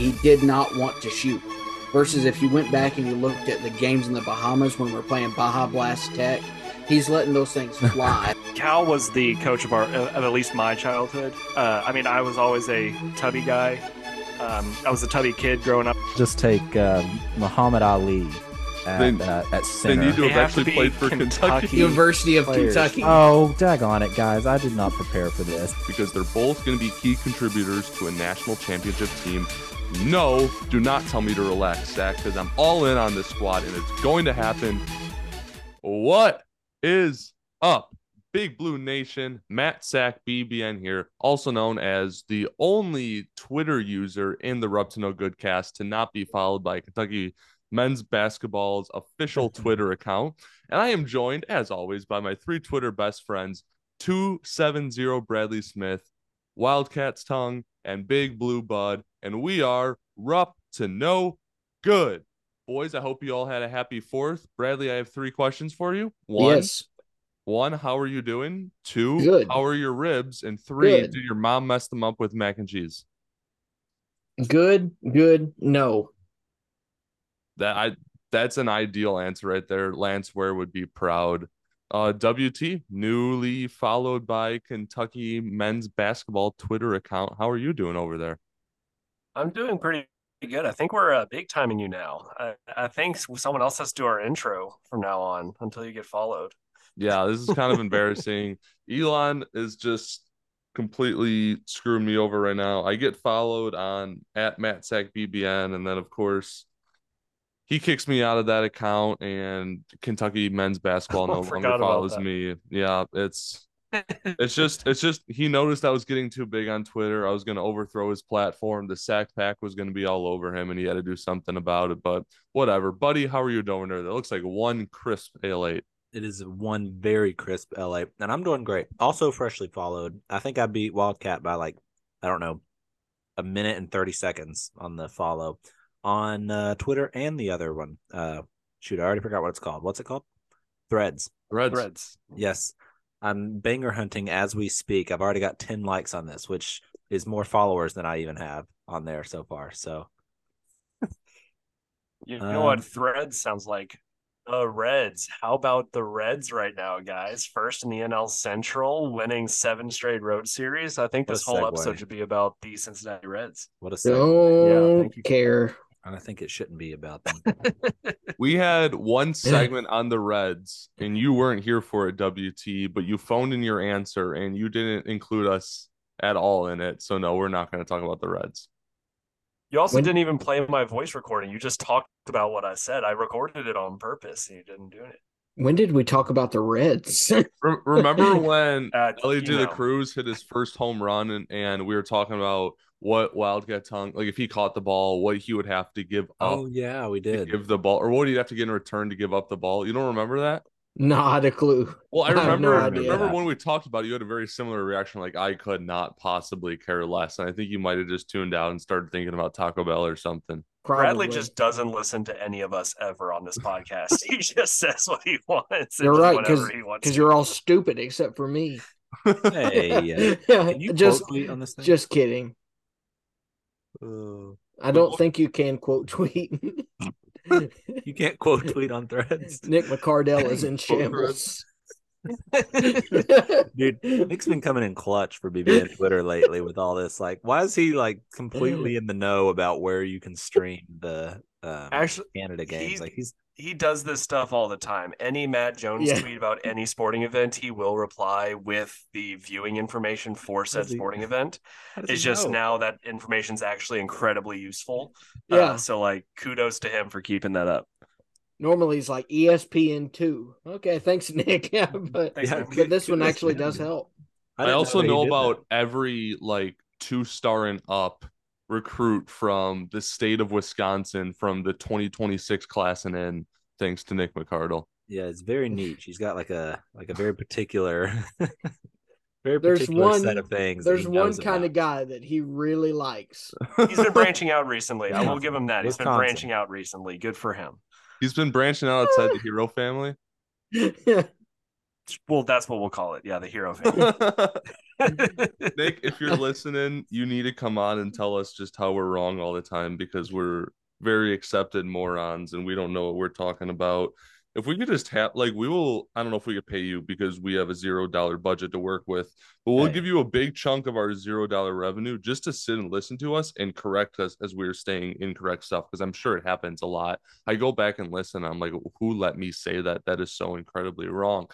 he did not want to shoot. Versus if you went back and you looked at the games in the Bahamas when we're playing Baja Blast Tech, he's letting those things fly. Cal was the coach of our, of at least my childhood. Uh, I mean, I was always a tubby guy. Um, I was a tubby kid growing up. Just take um, Muhammad Ali at, Then- uh, at They center. need to They have have actually be played for Kentucky. Kentucky. University of players. Kentucky. Oh, daggone it, guys. I did not prepare for this. because they're both going to be key contributors to a national championship team. No, do not tell me to relax, Zach, because I'm all in on this squad and it's going to happen. What is up? Big Blue Nation, Matt Sack BBN here, also known as the only Twitter user in the Rupp to No Good cast to not be followed by Kentucky men's basketball's official Twitter account. And I am joined, as always, by my three Twitter best friends 270 Bradley Smith, Wildcat's Tongue, and Big Blue Bud. And we are Rupp to No Good. Boys, I hope you all had a happy fourth. Bradley, I have three questions for you. One, Yes. one, how are you doing? Two, Good. how are your ribs? And three, Good. did your mom mess them up with mac and cheese? Good, good, no. That I that's an ideal answer right there. Lance Ware would be proud. Uh, WT, newly followed by Kentucky men's basketball Twitter account. How are you doing over there? I'm doing pretty good. I think we're uh, big timing you now. I, I think someone else has to do our intro from now on until you get followed. Yeah, this is kind of embarrassing. Elon is just completely screwing me over right now. I get followed on at Matt Sack BBN, and then of course he kicks me out of that account, and Kentucky men's basketball no longer follows me. Yeah, it's it's just it's just he noticed I was getting too big on Twitter. I was gonna overthrow his platform. The sack pack was gonna be all over him, and he had to do something about it. But whatever, buddy. How are you doing there? That looks like one crisp Ale-8. It is one very crisp LA, and I'm doing great. Also freshly followed. I think I beat Wildcat by like I don't know, a minute and thirty seconds on the follow on uh, Twitter and the other one. Uh, shoot, I already forgot what it's called. What's it called? Threads. Threads. Reds. Yes, I'm banger hunting as we speak. I've already got ten likes on this, which is more followers than I even have on there so far. So You know Um, what Threads sounds like? The Reds. How about the Reds right now, guys? First in the NL Central, winning seven straight road series. I think this whole segue. episode should be about the Cincinnati Reds. what a segue. Don't thank you. care. And I think it shouldn't be about them. We had one segment on the Reds, and you weren't here for it, WT, but you phoned in your answer and you didn't include us at all in it. So, no, we're not going to talk about the Reds. You also When- didn't even play my voice recording. You just talked about what I said. I recorded it on purpose. and You didn't do it. When did we talk about the Reds? Remember when Uh, Elly you De La. Cruz hit his first home run, and, and we were talking about what Wildcat Tongue, like if he caught the ball, what he would have to give up oh yeah, we did. give the ball, or what he'd have to get in return to give up the ball. You don't remember that? Not a clue. Well, I I remember. I idea. remember when we talked about it, you had a very similar reaction. Like I could not possibly care less, and I think you might have just tuned out and started thinking about Taco Bell or something. Probably. Bradley just doesn't listen to any of us ever on this podcast. he just says what he wants. You're right, whenever he wants because you're all stupid except for me. Hey, uh, can you just quote on this thing? just kidding. Uh, I don't think you can quote tweet. you can't quote tweet on threads. Nick McCardell is in Quote shambles. Dude, Nick's been coming in clutch for BBN Twitter lately with all this. Like, why is he like completely in the know about where you can stream the um, Actually, Canada games? he's- Like, he's he does this stuff all the time. Any Matt Jones Yeah. tweet about any sporting event, he will reply with the viewing information for said he? sporting event. how It's just know? now that information is actually incredibly useful. Uh, Yeah. so like kudos to him for keeping that up. Normally he's like ESPN two. Okay, thanks, Nick. Yeah, but, Thanks, Yeah, but this one actually does help. I, didn't also he know did about every like two star and up recruit from the state of Wisconsin from the 2026 class and in, thanks to Nick McCardle. Yeah, it's very niche. He's got like a like a very particular, very There's particular one- set of things. There's one knows kind of guy that he really likes. He's been branching out recently. I will give him that. He's been branching out recently. Good for him. He's been branching out outside the hero family. Yeah. Well, that's what we'll call it. Yeah, the hero family. Nick, if you're listening, you need to come on and tell us just how we're wrong all the time because we're very accepted morons and we don't know what we're talking about. If we could just have, like, we will, I don't know if we could pay you because we have a zero dollar budget to work with, but we'll Hey. give you a big chunk of our zero dollar revenue just to sit and listen to us and correct us as we're saying incorrect stuff because I'm sure it happens a lot. I go back and listen. I'm like, who let me say that? That is so incredibly wrong.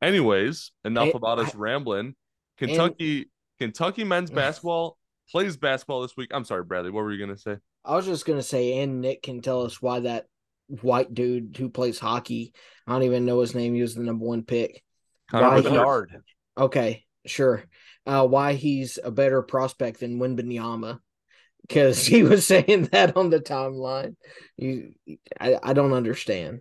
Anyways, enough about us I- rambling. Kentucky, Kentucky men's basketball plays basketball this week. I'm sorry, Bradley. What were you gonna say? I was just gonna say, and Nick can tell us why that white dude who plays hockey, I don't even know his name, he was the number one pick. Connor Why he- Bedard. Bernard. Okay, sure. Uh, why he's a better prospect than Wembanyama. Because he was saying that on the timeline. You I, I don't understand.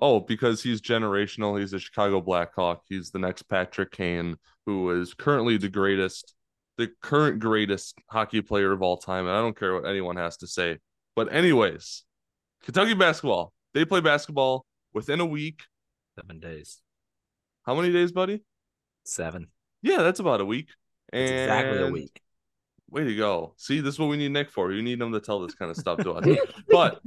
Oh, because he's generational. He's a Chicago Blackhawk. He's the next Patrick Kane, who is currently the greatest, the current greatest hockey player of all time. And I don't care what anyone has to say. But anyways, Kentucky basketball. They play basketball within a week. Seven days. How many days, buddy? Seven. Yeah, that's about a week. It's exactly a week. Way to go. See, this is what we need Nick for. You need him to tell this kind of stuff to us. but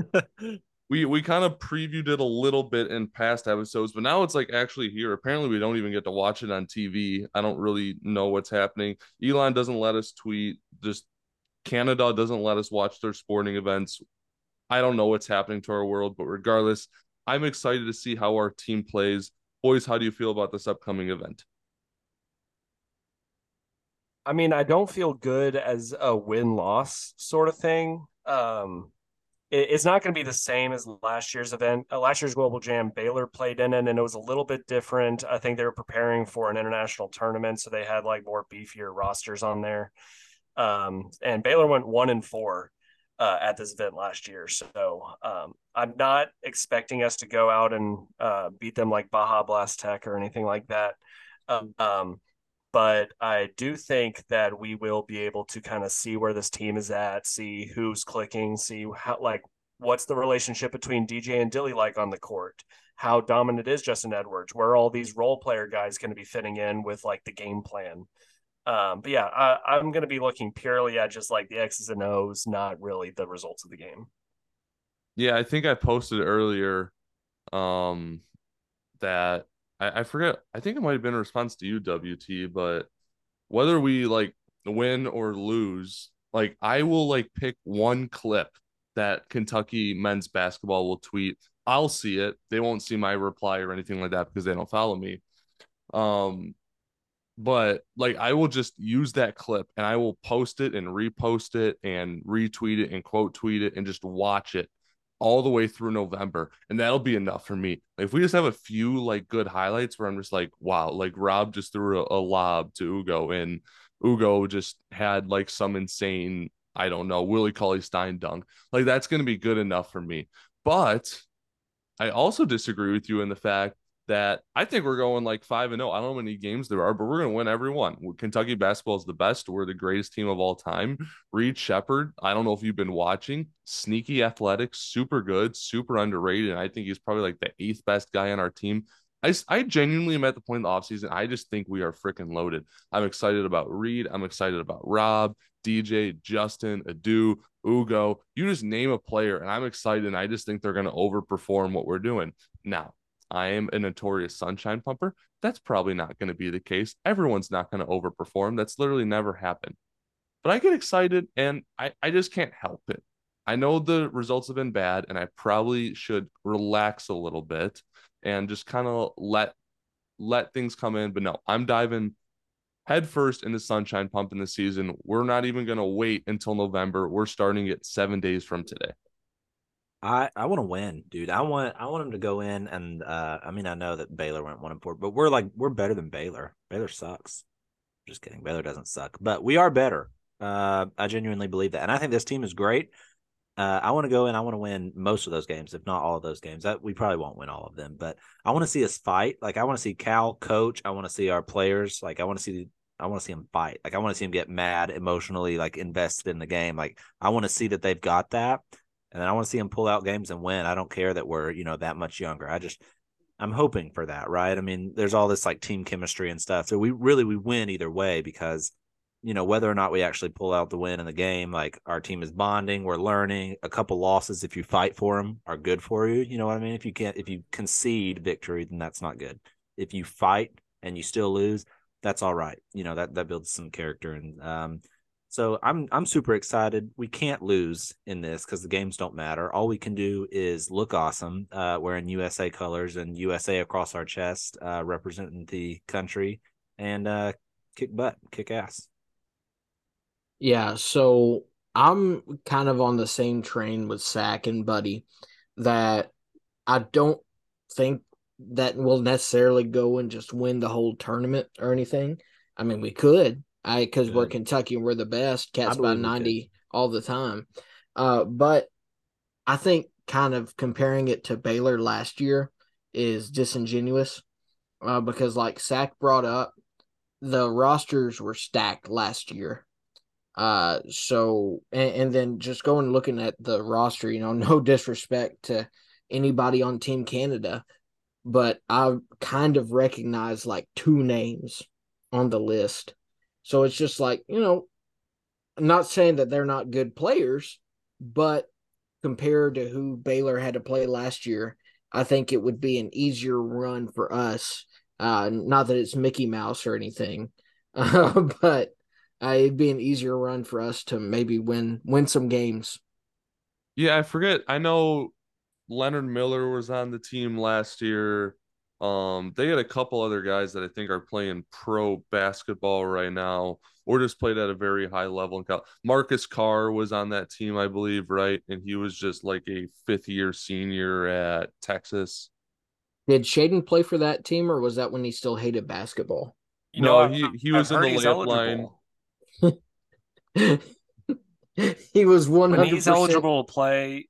we we kind of previewed it a little bit in past episodes, but now it's like actually here. Apparently, we don't even get to watch it on TV. I don't really know what's happening. Elon doesn't let us tweet. Just Canada doesn't let us watch their sporting events. I don't know what's happening to our world, but regardless, I'm excited to see how our team plays. Boys, how do you feel about this upcoming event? I mean, I don't feel good as a win loss sort of thing. Um, it- it's not going to be the same as last year's event. Uh, last year's Global Jam, Baylor played in it, and it was a little bit different. I think they were preparing for an international tournament, so they had like more beefier rosters on there. Um, and Baylor went one and four uh, at this event last year, so um, I'm not expecting us to go out and uh, beat them like Baja Blast Tech or anything like that. Um, but I do think that we will be able to kind of see where this team is at, see who's clicking, see how like what's the relationship between DJ and Dilly like on the court, how dominant is Justin Edwards, where all these role player guys going to be fitting in with like the game plan. Um, but yeah, I, I'm going to be looking purely at just like the X's and O's, not really the results of the game. Yeah, I think I posted earlier um that I, I forget I think it might have been a response to you, WT, but whether we like win or lose, like I will like pick one clip that Kentucky men's basketball will tweet. I'll see it. They won't see my reply or anything like that because they don't follow me. Um but like I will just use that clip and I will post it and repost it and retweet it and quote tweet it and just watch it all the way through November. And that'll be enough for me. If we just have a few like good highlights where I'm just like, wow, like Rob just threw a, a lob to Ugo and Ugo just had like some insane, I don't know, Willie Cauley Stein dunk. Like that's gonna be good enough for me. But I also disagree with you in the fact that I think we're going like five and zero. I don't know how many games there are, but we're going to win every one. Kentucky basketball is the best. We're the greatest team of all time. Reed Sheppard, I don't know if you've been watching, sneaky athletic, super good, super underrated. And I think he's probably like the eighth best guy on our team. I, I genuinely am at the point in the offseason. I just think we are freaking loaded. I'm excited about Reed. I'm excited about Rob, DJ, Justin, Adou, Ugo. You just name a player, and I'm excited. And I just think they're going to overperform what we're doing. Now, I am a notorious sunshine pumper. That's probably not going to be the case. Everyone's not going to overperform. That's literally never happened. But I get excited and I, I just can't help it. I know the results have been bad and I probably should relax a little bit and just kind of let let things come in. But no, I'm diving head first into sunshine pumping this season. We're not even going to wait until November. We're starting it seven days from today. I I want to win, dude. I want I want him to go in and uh I mean I know that Baylor went one and four, but we're like we're better than Baylor. Baylor sucks. Just kidding. Baylor doesn't suck, but we are better. Uh, I genuinely believe that, and I think this team is great. Uh, I want to go in. I want to win most of those games, if not all of those games. That we probably won't win all of them, but I want to see us fight. Like I want to see Cal coach. I want to see our players. Like I want to see. I want to see them fight. Like I want to see them get mad, emotionally, like invested in the game. Like I want to see that they've got that, and then I want to see them pull out games and win. I don't care that we're you know that much younger. I just I'm hoping for that, right? I mean, there's all this like team chemistry and stuff. So we really we win either way because you know whether or not we actually pull out the win in the game, like our team is bonding, we're learning. A couple losses, if you fight for them, are good for you. You know what I mean? If you can't, if you concede victory, then that's not good. If you fight and you still lose, that's all right. You know that that builds some character and um so I'm I'm super excited. We can't lose in this because the games don't matter. All we can do is look awesome, uh, wearing USA colors and USA across our chest, uh, representing the country, and uh, kick butt, kick ass. Yeah, so I'm kind of on the same train with Sack and Buddy that I don't think that we'll necessarily go and just win the whole tournament or anything. I mean, we could, I because we're Kentucky and we're the best, cats by ninety all the time. Uh, but I think kind of comparing it to Baylor last year is disingenuous, uh, because like Sack brought up, the rosters were stacked last year. Uh, so and, and then just going looking at the roster, you know, no disrespect to anybody on Team Canada, but I kind of recognize like two names on the list so it's just like, you know, I'm not saying that they're not good players, but compared to who Baylor had to play last year, I think it would be an easier run for us. Uh, not that it's Mickey Mouse or anything, uh, but uh, it'd be an easier run for us to maybe win win some games. Yeah, I forget. I know Leonard Miller was on the team last year. Um, they had a couple other guys that I think are playing pro basketball right now, or just played at a very high level. Marcus Carr was on that team, I believe, right? And he was just like a fifth year senior at Texas. Did Shaedon play for that team, or was that when he still hated basketball? You no, know, he he was in the layup line. he was one. When he's eligible to play,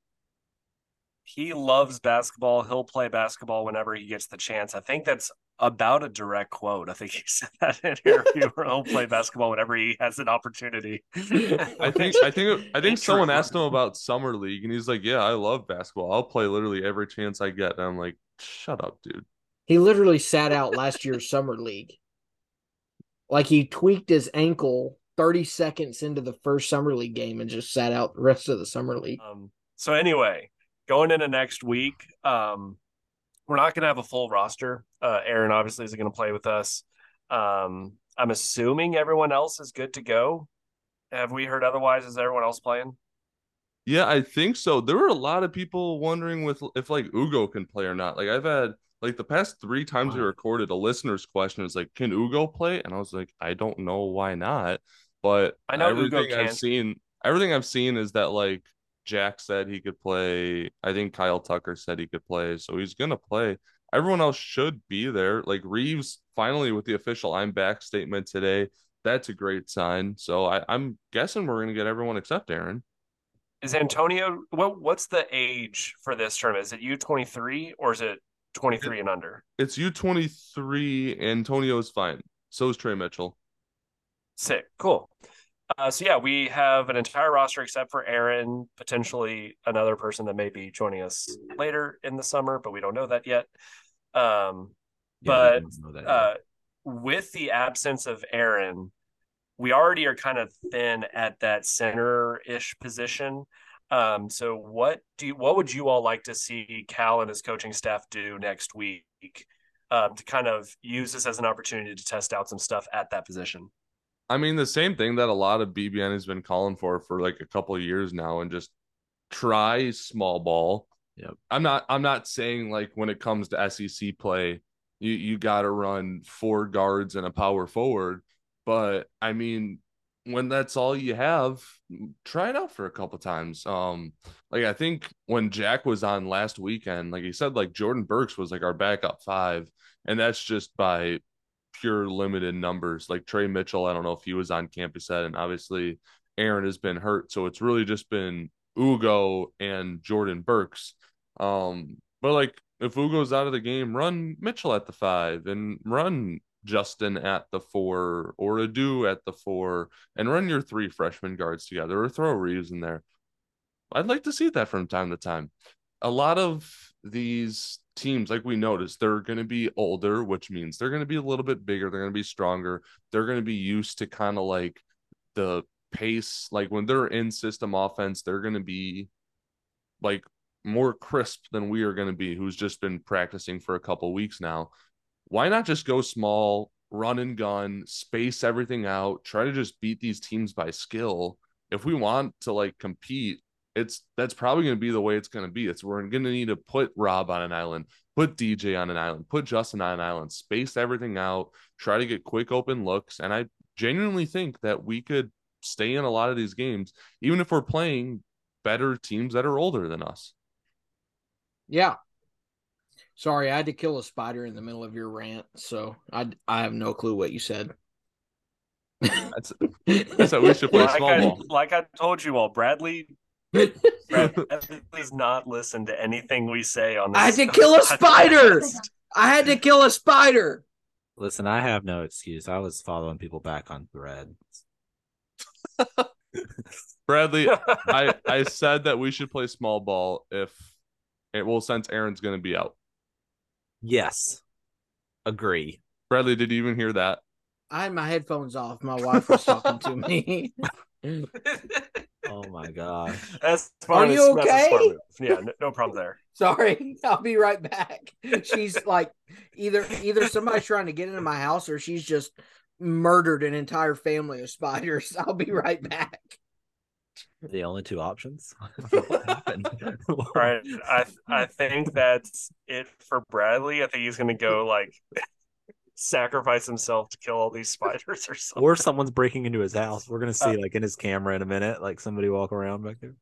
he loves basketball. He'll play basketball whenever he gets the chance. I think that's about a direct quote. I think he said that in an interview where he'll play basketball whenever he has an opportunity. I think I think I think someone asked him about summer league and he's like, "Yeah, I love basketball. I'll play literally every chance I get." And I'm like, "Shut up, dude." He literally sat out last year's summer league. Like he tweaked his ankle 30 seconds into the first summer league game and just sat out the rest of the summer league. Um, so anyway, going into next week, um, we're not going to have a full roster. Uh, Aaron obviously isn't going to play with us. Um, I'm assuming everyone else is good to go. Have we heard otherwise? Is everyone else playing? Yeah, I think so. There were a lot of people wondering with if like Ugo can play or not. Like I've had like the past three times wow. we recorded, a listener's question is like, "Can Ugo play?" And I was like, "I don't know why not." But I know everything I've seen, everything I've seen is that like Jack said he could play. I think Kyle Tucker said he could play. So he's going to play. Everyone else should be there. Like Reeves, finally, with the official I'm back statement today. That's a great sign. So I, am guessing we're going to get everyone except Aaron. Is Antonio, what, what's the age for this term? Is it U23 or is it 23 and under? It's U23. Antonio's fine. So is Tre Mitchell. Sick. Cool. Uh, so yeah, we have an entire roster except for Aaron, potentially another person that may be joining us later in the summer, but we don't know that yet. Um, yeah, but uh, with the absence of Aaron, we already are kind of thin at that center-ish position. Um, so what do you, what would you all like to see Cal and his coaching staff do next week um, to kind of use this as an opportunity to test out some stuff at that position? I mean, the same thing that a lot of BBN has been calling for for like a couple of years now, and just try small ball. Yeah, I'm not. I'm not saying like when it comes to SEC play, you you got to run four guards and a power forward. But I mean, when that's all you have, try it out for a couple times. Um, like I think when Jack was on last weekend, like he said, like Jordan Burks was like our backup five, and that's just by pure limited numbers. Like Tre Mitchell, I don't know if he was on campus yet, and obviously Aaron has been hurt, so it's really just been Ugo and Jordan Burks. Um, but like if Ugo's out of the game, run Mitchell at the five and run Justin at the four or Adou at the four and run your three freshman guards together or throw Reeves in there. I'd like to see that from time to time. A lot of these teams, like we noticed, they're going to be older, which means they're going to be a little bit bigger. They're going to be stronger. They're going to be used to kind of like the pace. Like when they're in system offense, they're going to be like more crisp than we are going to be, who's just been practicing for a couple weeks now. Why not just go small, run and gun, space everything out, try to just beat these teams by skill? If we want to like compete, it's that's probably going to be the way it's going to be. It's we're going to need to put Rob on an island, put DJ on an island, put Justin on an island, space everything out, try to get quick open looks, and I genuinely think that we could stay in a lot of these games, even if we're playing better teams that are older than us. Yeah. Sorry, I had to kill a spider in the middle of your rant, so I I have no clue what you said. That's, that's how we should play like small I, ball. like I told you all, Bradley. Bradley does not listen to anything we say on this. I had to kill a spider. I had to kill a spider. Listen, I have no excuse. I was following people back on thread. Bradley, I I said that we should play small ball if it will since Aaron's going to be out. Yes. Agree. Bradley, did you even hear that? I had my headphones off. My wife was talking to me. Oh my gosh. That's Are you That's okay? move. Yeah, no, no problem there. Sorry, I'll be right back. She's like either either somebody's trying to get into my house or she's just murdered an entire family of spiders. I'll be right back. The only two options. what happened? All right, I I think that's it for Bradley. I think he's gonna go like sacrifice himself to kill all these spiders or something. Or someone's breaking into his house. We're gonna see like in his camera in a minute, like somebody walk around back there.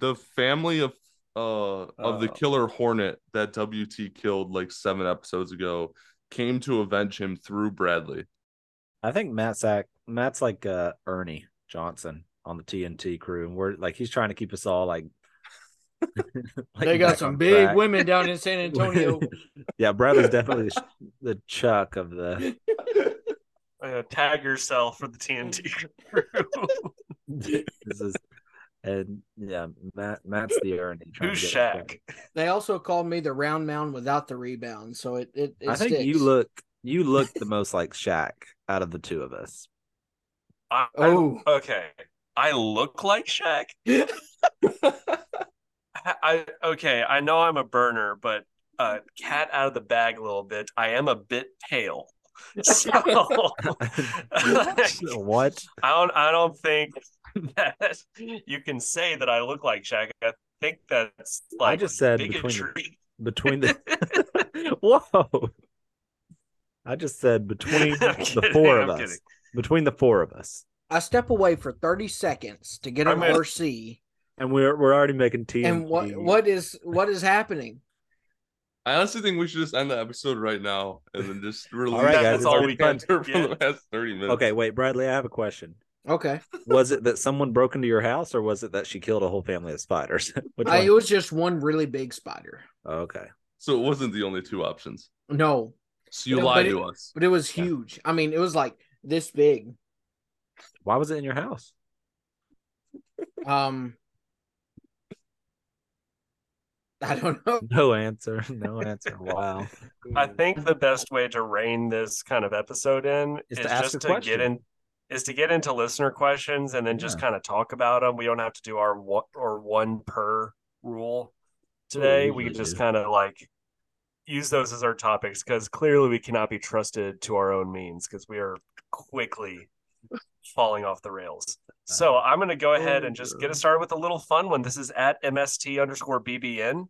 The family of uh of the Oh. killer hornet that WT killed like 7 episodes ago came to avenge him through Bradley. I think Matt Sack Matt's like uh Ernie Johnson on the TNT crew, and we're like he's trying to keep us all like. like, They got back some big track. women down in San Antonio. yeah, Bradley's definitely the, the Chuck of the. Uh, tag yourself for the TNT crew. this is, and yeah, Matt Matt's the Ernie. Who's to get us Shaq? They also called me the round mound without the rebound, so it it, it I think you look you look the most like Shaq out of the two of us. I, Oh. I, okay. I look like Shaq. I, I okay. I know I'm a burner, but uh, cat out of the bag a little bit. I am a bit pale. So like, what? I don't I don't think that you can say that I look like Shaq. I think that's like I just said bigotry. between the- Between the whoa, I just said between I'm the four of I'm us. kidding. Between the four of us, I step away for 30 seconds to get I an mean- RC. And we're we're already making tea. And what what is what is happening? I honestly think we should just end the episode right now and then just release right, guys, That's all already we can banter for the get. past 30 minutes. Okay, wait, Bradley, I have a question. Okay. Was it that someone broke into your house, or was it that she killed a whole family of spiders? I, it was just one really big spider. okay. So it wasn't the only two options. No, So you Yeah, lied to it- us. but it was Yeah. huge. I mean, it was like this big. Why was it in your house? Um I don't know. No answer. No answer. Wow. I think the best way to rein this kind of episode in Is is, to just to question. get in is to get into listener questions and then just Yeah. kind of talk about them. We don't have to do our one or one per rule today. we can just kind of like use those as our topics because clearly we cannot be trusted to our own means because we are quickly falling off the rails. So I'm going to go ahead and just get us started with a little fun one. This is at MST underscore BBN.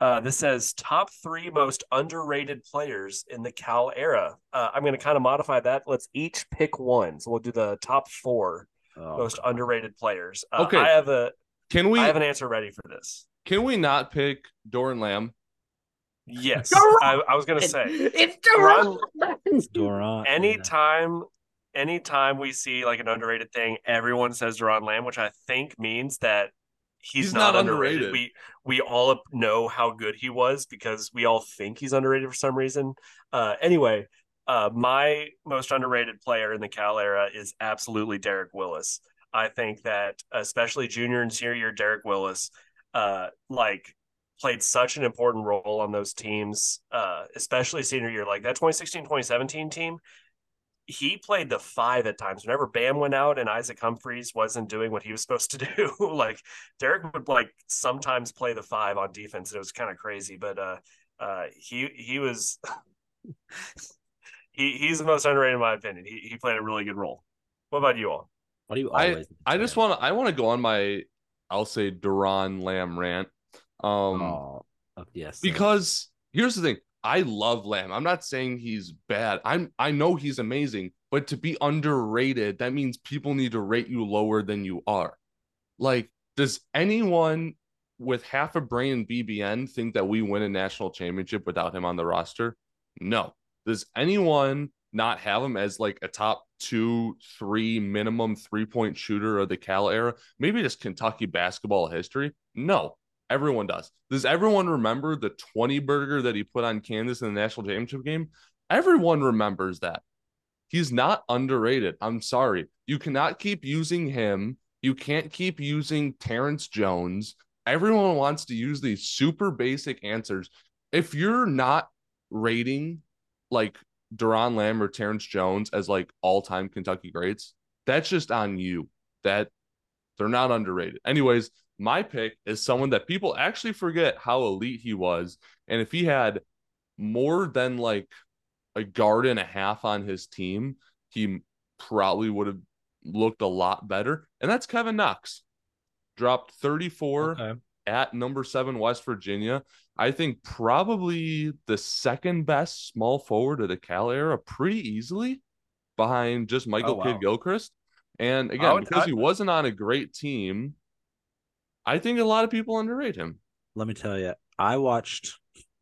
Uh, this says top three most underrated players in the Cal era. Uh, I'm going to kind of modify that. Let's each pick one. So we'll do the top four Oh, most God. underrated players. Uh, Okay. I have a Can we I have an answer ready for this. can we not pick Doron Lamb? Yes, I, I was going to say it's Durant. Durant. Durant. yeah. anytime anytime we see like an underrated thing everyone says Doron Lamb which I think means that he's, He's not, not underrated. underrated. we we all know how good he was because we all think he's underrated for some reason uh anyway uh my most underrated player in the Cal era is absolutely Derek Willis I think that especially junior and senior year Derek Willis uh like played such an important role on those teams, uh, especially senior year. Like that 2016 2017 team, he played the five at times. Whenever Bam went out and Isaac Humphries wasn't doing what he was supposed to do, like Derek would like sometimes play the five on defense. And it was kind of crazy, but uh, uh, he he was he he's the most underrated in my opinion. He he played a really good role. What about you all? What do you I? I just want to I want to go on my I'll say Doron Lamb rant. Um Oh, yes. because here's the thing. I love Lamb. I'm not saying he's bad. I'm I know he's amazing, but to be underrated, that means people need to rate you lower than you are. Like, does anyone with half a brain BBN think that we win a national championship without him on the roster? No. Does anyone not have him as like a top two, three minimum three point shooter of the Cal era? Maybe just Kentucky basketball history? No. Everyone does. Does everyone remember the 20 burger that he put on Kansas in the national championship game? Everyone remembers that. He's not underrated. I'm sorry. You cannot keep using him. You can't keep using Terrence Jones. Everyone wants to use these super basic answers. If you're not rating like Doron Lamb or Terrence Jones as like all time Kentucky greats, that's just on you. That they're not underrated. Anyways, my pick is someone that people actually forget how elite he was. And if he had more than like a guard and a half on his team, he probably would have looked a lot better. And that's Kevin Knox. Dropped 34 Okay. at number seven, West Virginia. I think probably the second best small forward of the Cal era, pretty easily behind just Michael Oh, wow. Kidd Gilchrist. And again, would- because I- he wasn't on a great team, I think a lot of people underrate him. Let me tell you, I watched.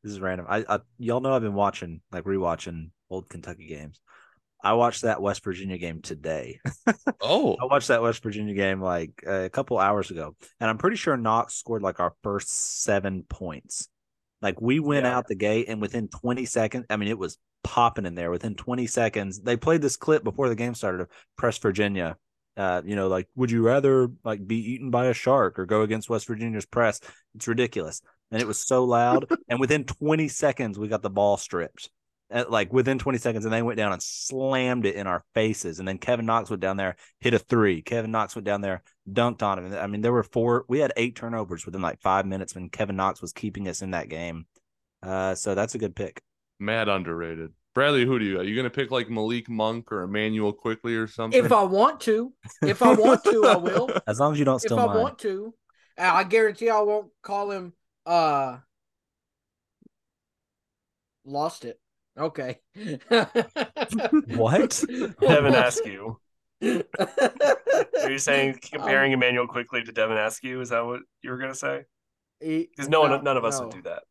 This is random. I, I y'all know I've been watching like rewatching old Kentucky games. I watched that West Virginia game today. Oh, I watched that West Virginia game like a couple hours ago, and I'm pretty sure Knox scored like our first seven points. Like we went Yeah. out the gate, and within 20 seconds, I mean, it was popping in there. Within 20 seconds, they played this clip before the game started of Press Virginia. Uh, you know, like, would you rather like be eaten by a shark or go against West Virginia's press? It's ridiculous, and it was so loud. and within 20 seconds, we got the ball stripped. At, like within 20 seconds and they went down and slammed it in our faces. And then kevin knox went down there hit a three. Kevin knox went down there dunked on him. I mean there were four we had eight turnovers within like five minutes when kevin knox was keeping us in that game. Uh so that's a good pick. Mad underrated. Bradley, who do you? Are you gonna pick like Malik Monk or Immanuel Quickley or something? If I want to, if I want to, I will. as long as you don't if steal I mine want to, I guarantee I won't call him. Uh, lost it. Okay. What? Devin Askew. Are you saying comparing Immanuel Quickley to Devin Askew? Is that what you were gonna say? Because no one, none of us would do that.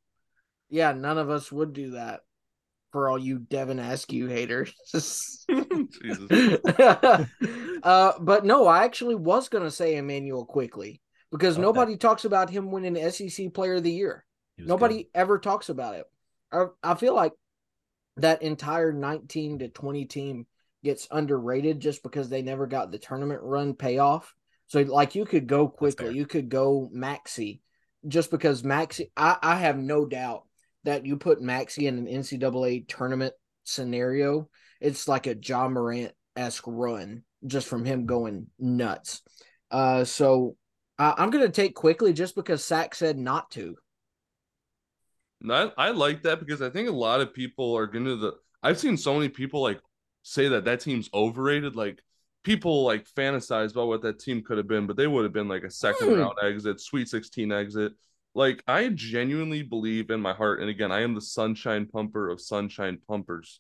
Yeah, none of us would do that. For all you Devin Askew haters. Uh, but no, I actually was gonna say Immanuel Quickley because Okay. nobody talks about him winning SEC Player of the Year. Nobody good. ever talks about it. I, I feel like that entire 19 to 20 team gets underrated just because they never got the tournament run payoff. So, like, you could go Quickley, you could go Maxey just because Maxey, I, I have no doubt that you put Maxey in an NCAA tournament scenario, it's like a Ja Morant esque run just from him going nuts. Uh, so I'm going to take Quickley just because Sack said not to. No, I, I like that because I think a lot of people are gonna the I've seen so many people like say that that team's overrated. Like people like fantasize about what that team could have been, but they would have been like a second Hmm. round exit, Sweet 16 exit. Like I genuinely believe in my heart, and again, I am the sunshine pumper of sunshine pumpers.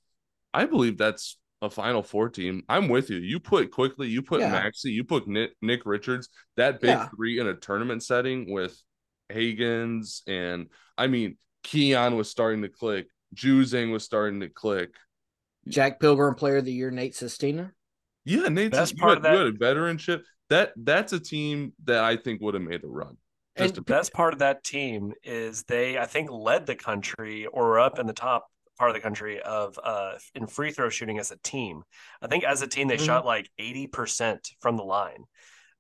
I believe that's a Final Four team. I'm with you. You put Quickley, you put Yeah. Maxey, you put Nick, Nick Richards, that big Yeah. three in a tournament setting with Hagans and I mean Keion was starting to click. Juzang was starting to click. Jack Pilgrim Player of the Year, Nate Sestina. Yeah, Nate, Best you, part had, of that- you veteranship. That that's a team that I think would have made a run. And The best part of that team is they, I think, led the country or were up in the top part of the country of uh in free throw shooting as a team. I think as a team they Mhm. shot like eighty percent from the line,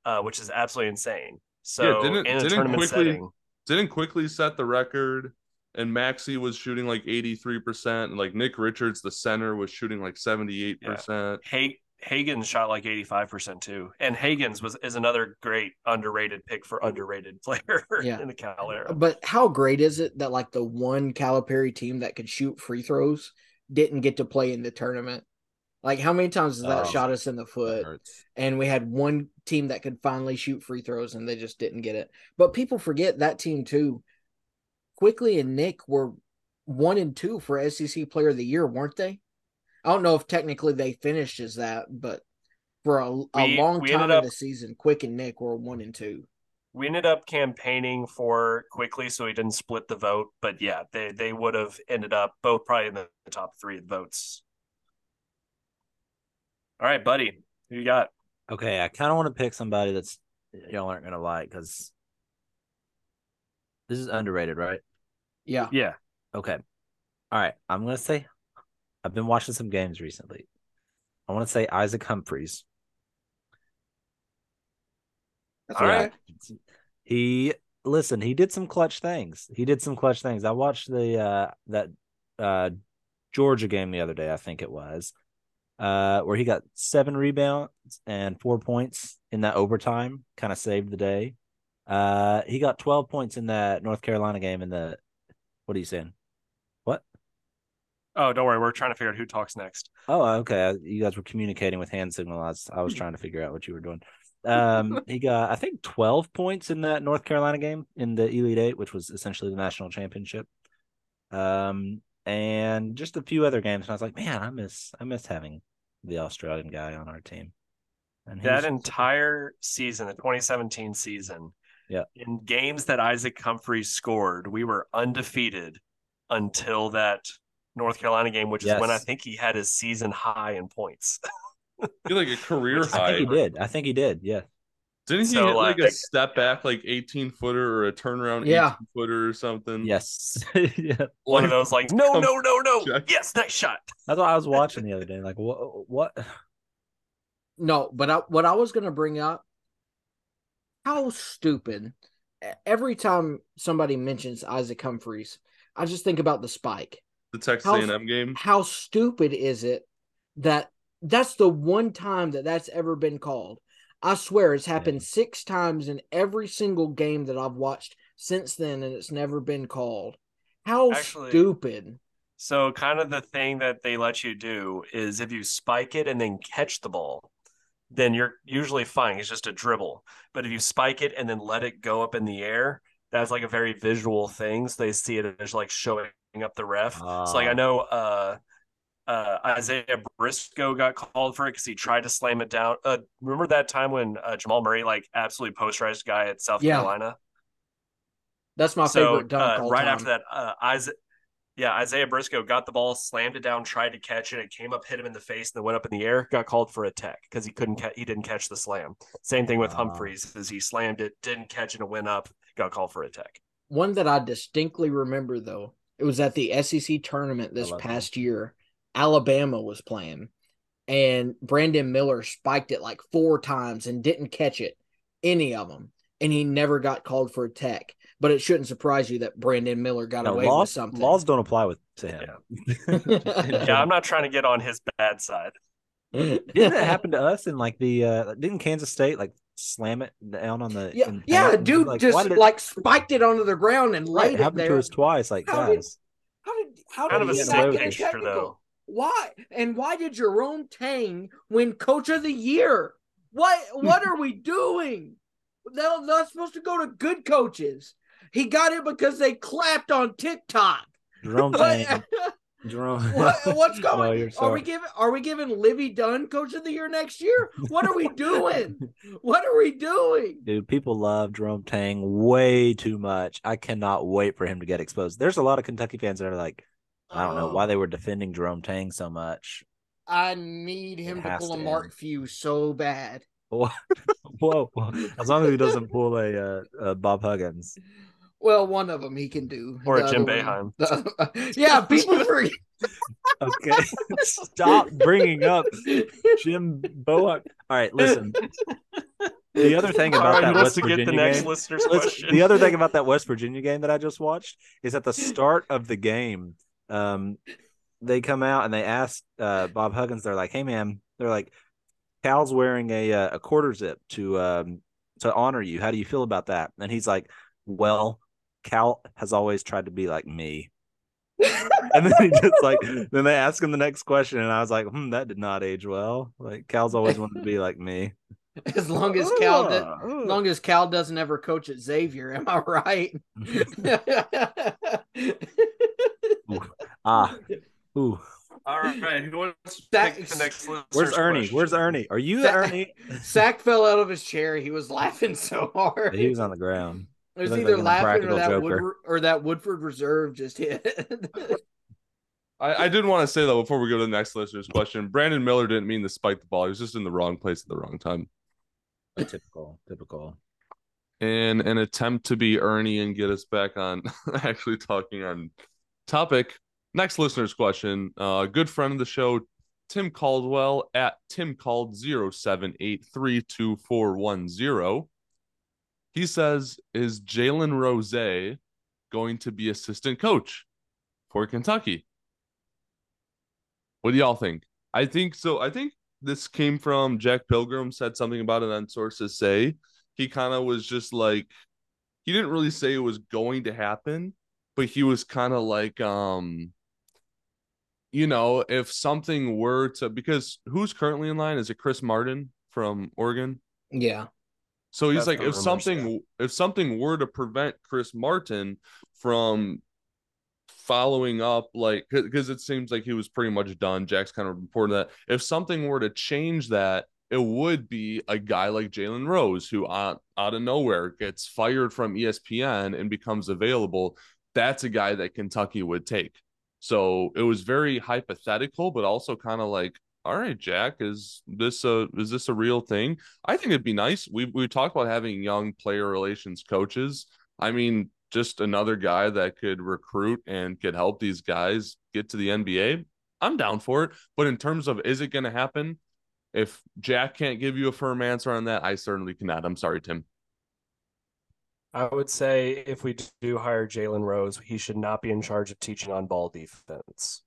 uh, which is absolutely insane. So Yeah, didn't- in a didn't tournament Quickley- setting, didn't Quickley set the record and Maxey was shooting like 83% and like Nick Richards the center was shooting like 78%. Hay- Hagans shot like 85% too. And Hagans was is another great underrated pick for underrated player Yeah. in the Cal era. But how great is it that like the one Calipari team that could shoot free throws didn't get to play in the tournament? Like how many times has that Oh, shot us in the foot? And we had one team that could finally shoot free throws and they just didn't get it. But people forget that team too. Quickley and Nick were one and two for SEC Player of the Year, weren't they? I don't know if technically they finished as that, but for a, a We- long we time ended in up- the season, Quick and Nick were one and two. We ended up campaigning for Quickley so he didn't split the vote. But yeah, they they would have ended up both probably in the top three votes. All right, buddy. Who you got? Okay, I kind of want to pick somebody that's y'all aren't gonna like because this is underrated, right? Yeah. Yeah. Okay. All right. I'm gonna say I've been watching some games recently. I want to say Isaac Humphries. That's All right. He listen, he did some clutch things. He did some clutch things. I watched the uh that uh Georgia game the other day, I think it was. Uh where he got seven rebounds and four points in that overtime, kind of saved the day. Uh he got 12 points in that North Carolina game in the what are you saying? Oh, don't worry. We're trying to figure out who talks next. Oh, okay. You guys were communicating with hand signal. I was, trying to figure out what you were doing. Um, he got, I think, 12 points in that North Carolina game in the Elite Eight, which was essentially the national championship. Um, and just a few other games. And I was like, man, I miss, I miss having the Australian guy on our team. And That was- entire season, the 2017 season, Yeah. in games that Isaac Humphries scored, we were undefeated until that North Carolina game, which is when I think he had his season high in points. He like a career Which I high. think he did. I think he did. Yeah. Didn't he So, hit like, a step back like 18 footer or a turnaround Yeah. 18 footer or something? Yes. yeah. One of those like, no, no, no, no. check. Yes, nice shot. That's what I was watching the other day. Like, what, what? No, but I, what I was going to bring up, how stupid. Every time somebody mentions Isaac Humphries, I just think about the spike. The Texas How- A&M game. How stupid is it that that's the one time that that's ever been called? I swear it's happened six times in every single game that I've watched since then, and it's never been called. How Actually- stupid. So, kind of the thing that they let you do is if you spike it and then catch the ball, then you're usually fine. It's just a dribble. But if you spike it and then let it go up in the air, that's like a very visual thing. So they see it as like showing up the ref. so, like, I Ah. know uh, uh, Isaiah Briscoe got called for it because he tried to slam it down. Uh, remember that time when uh, Jamal Murray like absolutely posterized guy at South Yeah. Carolina? That's my so favorite dunk uh, right time. after that, uh, Isaiah, yeah, Isaiah Briscoe got the ball, slammed it down, tried to catch it, it came up, hit him in the face, and then went up in the air. Got called for a tech because he couldn't, ca- he didn't catch the slam. Same thing with Ah. Humphries, as he slammed it, didn't catch it, and went up, got called for a tech. One that I distinctly remember though, it was at the SEC tournament this love past year. Alabama was playing, and Brandon Miller spiked it like four times and didn't catch it, any of them, and he never got called for a tech. But it shouldn't surprise you that Brandon Miller got No, away laws, with something. laws don't apply with to him. Yeah, I'm not trying to get on his bad side. Didn't it happen to us in like the uh didn't Kansas State like slam it down on the Yeah, yeah, dude Like, just did it- like spiked it onto the ground and right, laid it it happened there. to us twice. Like How did- How did how Kind did of he a get not get with technical? though. Why and why did Jerome Tang win Coach of the Year? What what are we doing? They're not supposed to go to good coaches. He got it because they clapped on TikTok. Jerome Tang, Jerome. what- what's going? you're are we giving Are we giving Livvy Dunne Coach of the Year next year? What are we doing? what are we doing? Dude, people love Jerome Tang way too much. I cannot wait for him to get exposed. There's a lot of Kentucky fans that are like, I don't know Oh, why they were defending Jerome Tang so much. I need him to pull a Mark. Few so bad. Whoa, whoa! As long as he doesn't pull a uh, uh, Bob Huggins. Well, one of them he can do. Or The Jim other Boeheim. one- the- yeah, people forget. Okay, stop bringing up Jim Boa. All right, listen. the other thing about Sorry, that West to Virginia get the next game, listener's question. the other thing about that West Virginia game that I just watched is at the start of the game, um, they come out and they ask uh, Bob Huggins. They're like, "Hey, man," they're like, "Cal's wearing a uh, a quarter zip to um to honor you. How do you feel about that?" And he's like, "Well, Cal has always tried to be like me." and then he just like then they ask him the next question, and I was like, "Hmm, that did not age well." Like Cal's always wanted to be like me. As long as Cal, do- as long as Cal doesn't ever coach at Xavier, am I right? ah, ooh. All right, who wants to That- pick the next Where's Ernie? question? Where's Ernie? Are you That- Ernie? Sack fell out of his chair. He was laughing so hard. He was on the ground. It was either like laughing or that Joker. Woodward, or that Woodford Reserve just hit. I, I did want to say though before we go to the next listener's question, Brandon Miller didn't mean to spike the ball. He was just in the wrong place at the wrong time. typical, typical. In an attempt to be Ernie and get us back on actually talking on topic. Next listener's question. Uh, good friend of the show, Tim Caldwell at Tim Called 07832410. He says, Is Jalen Rose going to be assistant coach for Kentucky? What do y'all think? I think so. I think this came from Jack Pilgrim said something about it on Sources Say. He kind of was just like, he didn't really say it was going to happen, but he was kind of like, um, you know, if something were to, because who's currently in line? Is it Chris Martin from Oregon? yeah. So he's That's like, if something if something were to prevent Chris Martin from following up, like because it seems like he was pretty much done. Jack's kind of reported that if something were to change that, it would be a guy like Jalen Rose who out, out of nowhere gets fired from ESPN and becomes available. That's a guy that Kentucky would take. So it was very hypothetical, but also kind of like, all right, Jack, is this a is this a real thing? I think it'd be nice. We we talked about having young player relations coaches. I mean, just another guy that could recruit and could help these guys get to the NBA. I'm down for it. But in terms of is it going to happen? If Jack can't give you a firm answer on that, I certainly cannot. I'm sorry, Tim. I would say if we do hire Jalen Rose, he should not be in charge of teaching on ball defense.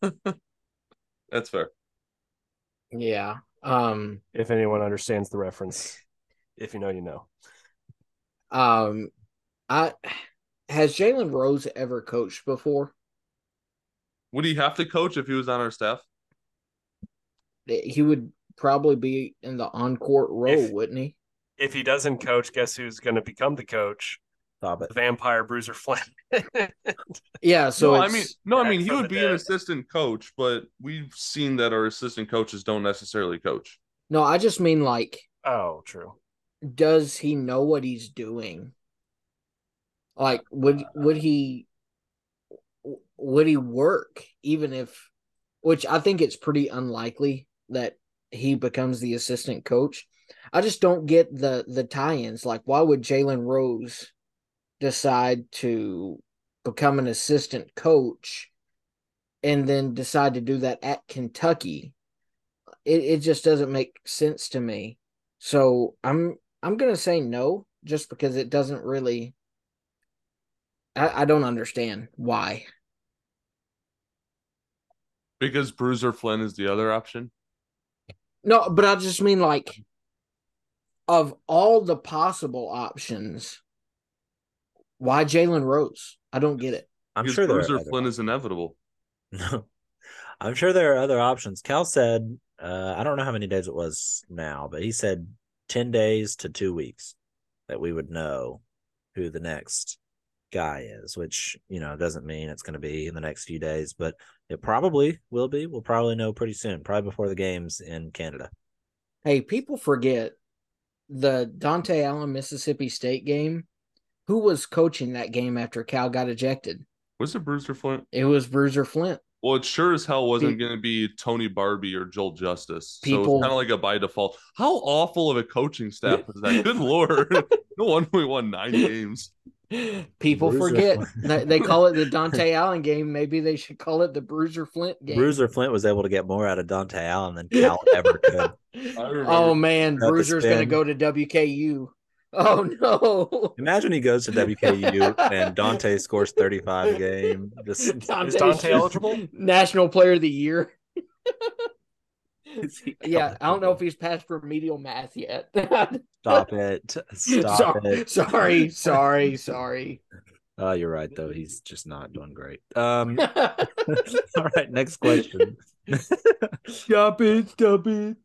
That's fair. Yeah. Um If anyone understands the reference, if you know, you know. um I has Jalen Rose ever coached before? Would he have to coach if he was on our staff? He would probably be in the on court role, If- wouldn't he? If he doesn't coach, guess who's going to become the coach? Stop The it. vampire Bruiser Flint. Yeah, so no, I mean, no, I mean, he would the be an assistant coach, but we've seen that our assistant coaches don't necessarily coach. no, I just mean like oh, true. does he know what he's doing? Like would would he would he work even if which I think it's pretty unlikely that he becomes the assistant coach. I just don't get the the tie-ins. Like why would Jalen Rose decide to become an assistant coach and then decide to do that at Kentucky? It it just doesn't make sense to me. So I'm I'm gonna say no, just because it doesn't really. I, I don't understand why. Because Bruiser Flint is the other option. No, but I just mean like, of all the possible options, why Jalen Rose? I don't get it. I'm because sure there Bruiser are other Flint is inevitable. No, I'm sure there are other options. Cal said, uh, I don't know how many days it was now, but he said 10 days to two weeks that we would know who the next guy is, which, you know, doesn't mean it's going to be in the next few days, but it probably will be. We'll probably know pretty soon, probably before the games in Canada. Hey, people forget the Dontaie Allen Mississippi State game. Who was coaching that game after Cal got ejected? Was it Bruiser Flint? It was Bruiser Flint. Well, it sure as hell wasn't going to be Tony Barbee or Joel Justice. so People- it's kind of like a by default. How awful of a coaching staff is that? Good lord! no one we won nine games. People Bruiser forget Flint. they, they call it the Dontaie Allen game. Maybe they should call it the Bruiser Flint game. Bruiser Flint was able to get more out of Dontaie Allen than Cal ever could. oh man, About the Bruiser's going to go to WKU. Oh no. Imagine he goes to WKU and Dontaie scores 35 a game. Just Is Dontaie eligible? National Player of the Year. is he Yeah, I don't know if he's passed for medial math yet. Stop it. Stop sorry, it. sorry, sorry, sorry. Oh, you're right though. He's just not doing great. Um all right, next question. Stop it, stop it.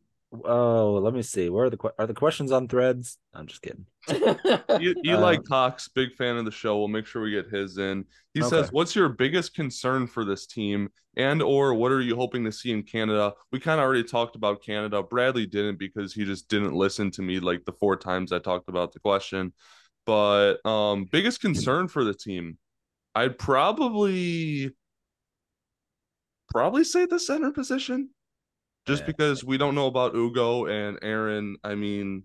Oh, let me see. Where are the are the questions on threads? I'm just kidding. E- Eli Uh, Cox, big fan of the show. We'll make sure we get his in. He Okay. says, "What's your biggest concern for this team, and or what are you hoping to see in Canada?" We kind of already talked about Canada. Bradley didn't because he just didn't listen to me like the four times I talked about the question. But um, biggest concern for the team, I'd probably probably say the center position, just Yeah. because we don't know about Ugo and Aaron. I mean,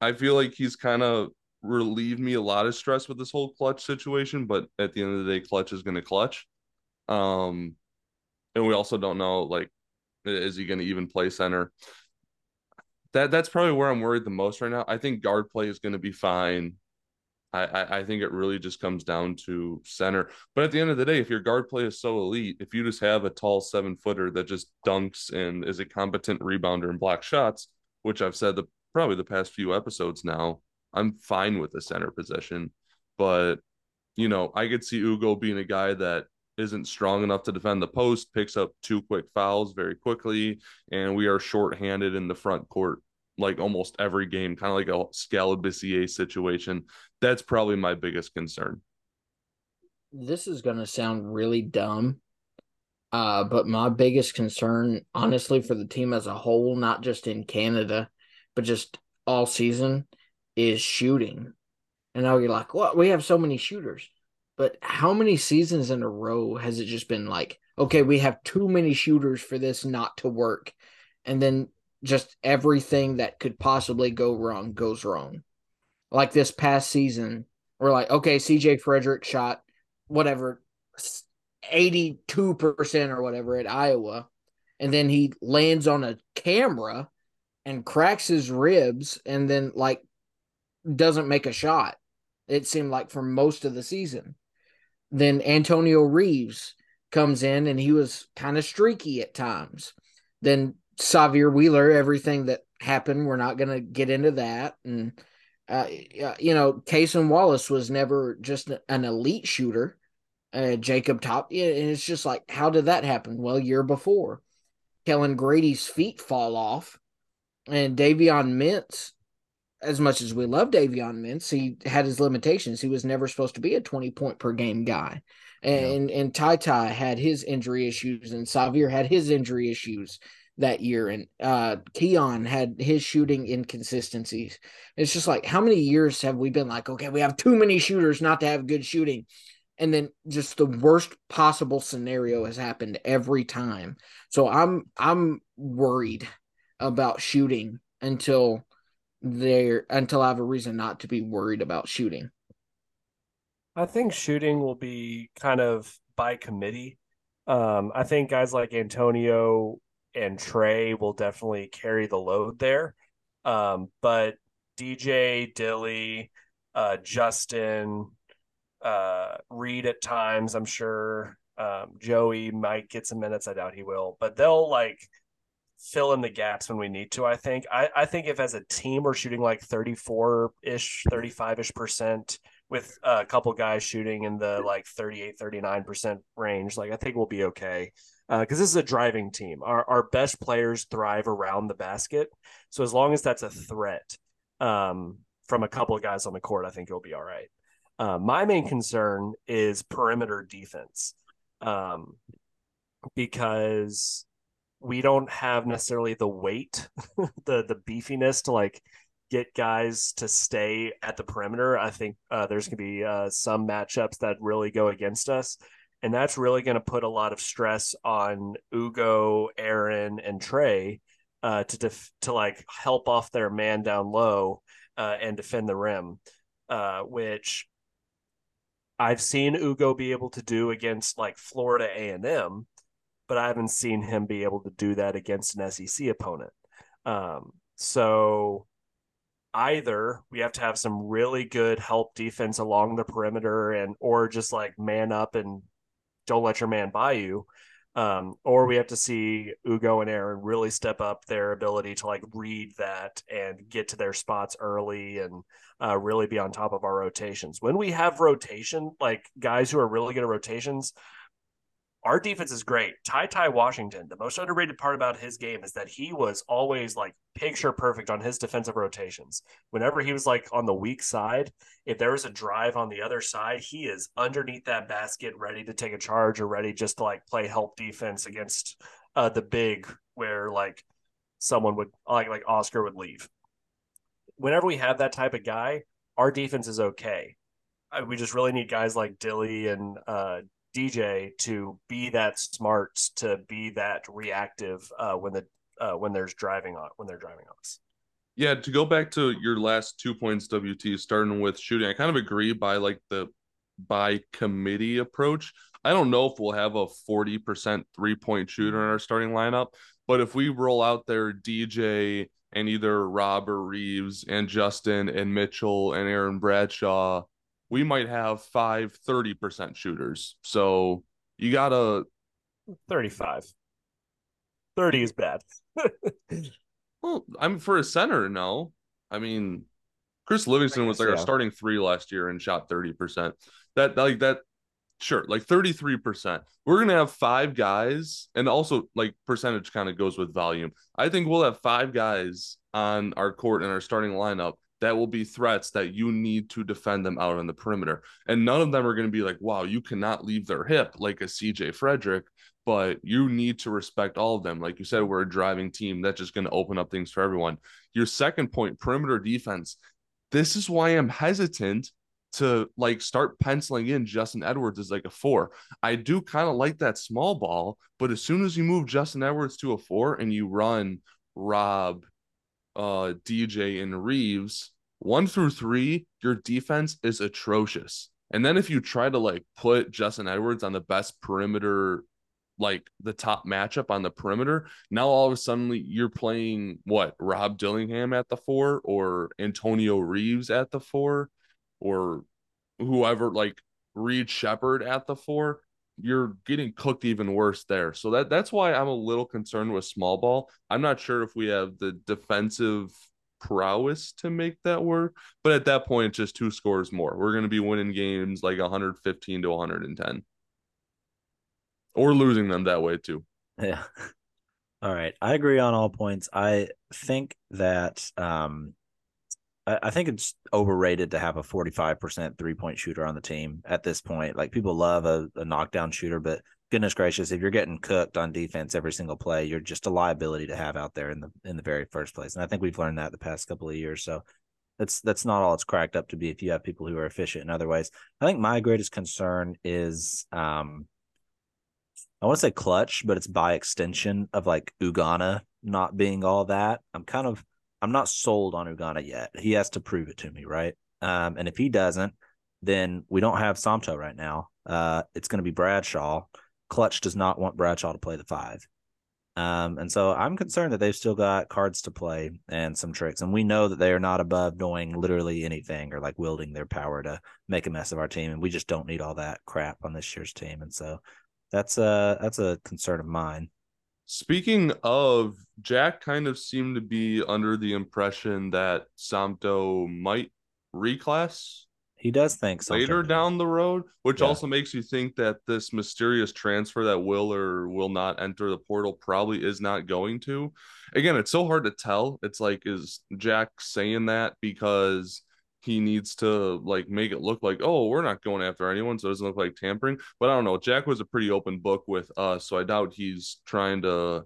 I feel like he's kind of relieved me a lot of stress with this whole clutch situation, but at the end of the day, clutch is going to clutch. Um, and we also don't know like, is he going to even play center? That that's probably where I'm worried the most right now. I think guard play is going to be fine. I, I think it really just comes down to center. But at the end of the day, if your guard play is so elite, if you just have a tall seven footer that just dunks and is a competent rebounder and block shots, which I've said the probably the past few episodes now, I'm fine with the center position. But you know, I could see Ugo being a guy that isn't strong enough to defend the post, picks up two quick fouls very quickly, and we are shorthanded in the front court like almost every game, kind of like a Skal Labissière situation. That's probably my biggest concern. this is going to sound really dumb. Uh, but my biggest concern, honestly, for the team as a whole, not just in Canada, but just all season, is shooting. And now you're like, what? We have so many shooters. But how many seasons in a row has it just been like, okay, we have too many shooters for this not to work? And then just everything that could possibly go wrong goes wrong. Like this past season, we're like, okay, CJ Frederick shot whatever 82% or whatever at Iowa. And then he lands on a camera and cracks his ribs and then like doesn't make a shot. It seemed like for most of the season. Then Antonio Reeves comes in and he was kind of streaky at times. Then Sahvir Wheeler, everything that happened, we're not going to get into that. And, uh, you know, Cason Wallace was never just an elite shooter. Uh, Jacob Top, and it's just like, how did that happen? Well, year before, Kellen Grady's feet fall off, and Davion Mintz, as much as we love Davion Mintz, he had his limitations. He was never supposed to be a 20 point per game guy. And and Ty Ty had his injury issues, and Sahvir had his injury issues that year, and uh Keion had his shooting inconsistencies. It's just like how many years have we been like, okay, we have too many shooters not to have good shooting, and then just the worst possible scenario has happened every time. So I'm I'm worried about shooting until there until I have a reason not to be worried about shooting. I think shooting will be kind of by committee. Um, I think guys like Antonio and Tre will definitely carry the load there. Um, but DJ, Dilly, uh, Justin, uh, Reed at times, I'm sure. Um, Joey might get some minutes. I doubt he will, but they'll like fill in the gaps when we need to. I think. I, I think if as a team we're shooting like 34 ish, 35 ish percent with a couple guys shooting in the like 38, 39 percent range, like I think we'll be okay. Because uh, this is a driving team. Our our best players thrive around the basket. So as long as that's a threat um, from a couple of guys on the court, I think it'll be all right. Uh, my main concern is perimeter defense um, because we don't have necessarily the weight, the the beefiness to like get guys to stay at the perimeter. I think uh, there's going to be uh, some matchups that really go against us, and that's really going to put a lot of stress on Ugo, Aaron, and Tre uh, to def- to like help off their man down low uh, and defend the rim, uh, which I've seen Ugo be able to do against like Florida A and M, but I haven't seen him be able to do that against an SEC opponent. Um, so either we have to have some really good help defense along the perimeter and or just like man up and don't let your man buy you um, or we have to see Ugo and Aaron really step up their ability to like read that and get to their spots early and uh, really be on top of our rotations. When we have rotation, like guys who are really good at rotations, our defense is great. Ty Ty Washington, the most underrated part about his game is that he was always like picture perfect on his defensive rotations. Whenever he was like on the weak side, if there was a drive on the other side, he is underneath that basket, ready to take a charge or ready just to like play help defense against uh, the big, where like someone would like like Oscar would leave. Whenever we have that type of guy, our defense is okay. Uh, we just really need guys like Dilly and uh, DJ to be that smart, to be that reactive uh, when the uh, when there's driving on when they're driving on us. Yeah, to go back to your last two points, WT, starting with shooting, I kind of agree by like the by committee approach. I don't know if we'll have a 40% three point shooter in our starting lineup, but if we roll out there DJ and either Rob or Reeves and Justin and Mitchell and Aaron Bradshaw we might have five 30% shooters. So you got to 35. 30 is bad. well, I'm for a center, no. I mean, Chris Livingston was like yeah. our starting three last year and shot 30%. That like that sure, like 33%. We're going to have five guys and also like percentage kind of goes with volume. I think we'll have five guys on our court in our starting lineup that will be threats that you need to defend them out on the perimeter. And none of them are going to be like, wow, you cannot leave their hip like a CJ Frederick, but you need to respect all of them. Like you said, we're a driving team that's just going to open up things for everyone. Your second point, perimeter defense. This is why I'm hesitant to like start penciling in Justin Edwards as like a four. I do kind of like that small ball, but as soon as you move Justin Edwards to a four and you run Rob uh, DJ and Reeves, one through three, your defense is atrocious. And then if you try to like put Justin Edwards on the best perimeter, like the top matchup on the perimeter, now all of a sudden you're playing what Rob Dillingham at the four or Antonio Reeves at the four or whoever like Reed Sheppard at the four you're getting cooked even worse there. So that that's why I'm a little concerned with small ball. I'm not sure if we have the defensive prowess to make that work, but at that point, just two scores more. We're going to be winning games like 115 to 110, or losing them that way too. Yeah. All right, I agree on all points. I think that um, I think it's overrated to have a 45% three point shooter on the team at this point. Like people love a, a, knockdown shooter, but goodness gracious, if you're getting cooked on defense every single play, you're just a liability to have out there in the in the very first place. And I think we've learned that the past couple of years. So that's that's not all it's cracked up to be if you have people who are efficient in other ways. I think my greatest concern is um I want to say clutch, but it's by extension of like Ugonna not being all that. I'm kind of I'm not sold on Ugonna yet. He has to prove it to me, right? Um, and if he doesn't, then we don't have Somto right now. Uh, it's going to be Bradshaw. Clutch does not want Bradshaw to play the five. Um, and so I'm concerned that they've still got cards to play and some tricks. And we know that they are not above doing literally anything or like wielding their power to make a mess of our team. And we just don't need all that crap on this year's team. And so that's a that's a concern of mine. Speaking of, Jack kind of seemed to be under the impression that Somto might reclass. He does think so. Later down the road, which yeah. also makes you think that this mysterious transfer that will or will not enter the portal probably is not going to. Again, it's so hard to tell. It's like, is Jack saying that because he needs to like make it look like oh we're not going after anyone so it doesn't look like tampering. But i don't know jack was a pretty open book with us so i doubt he's trying to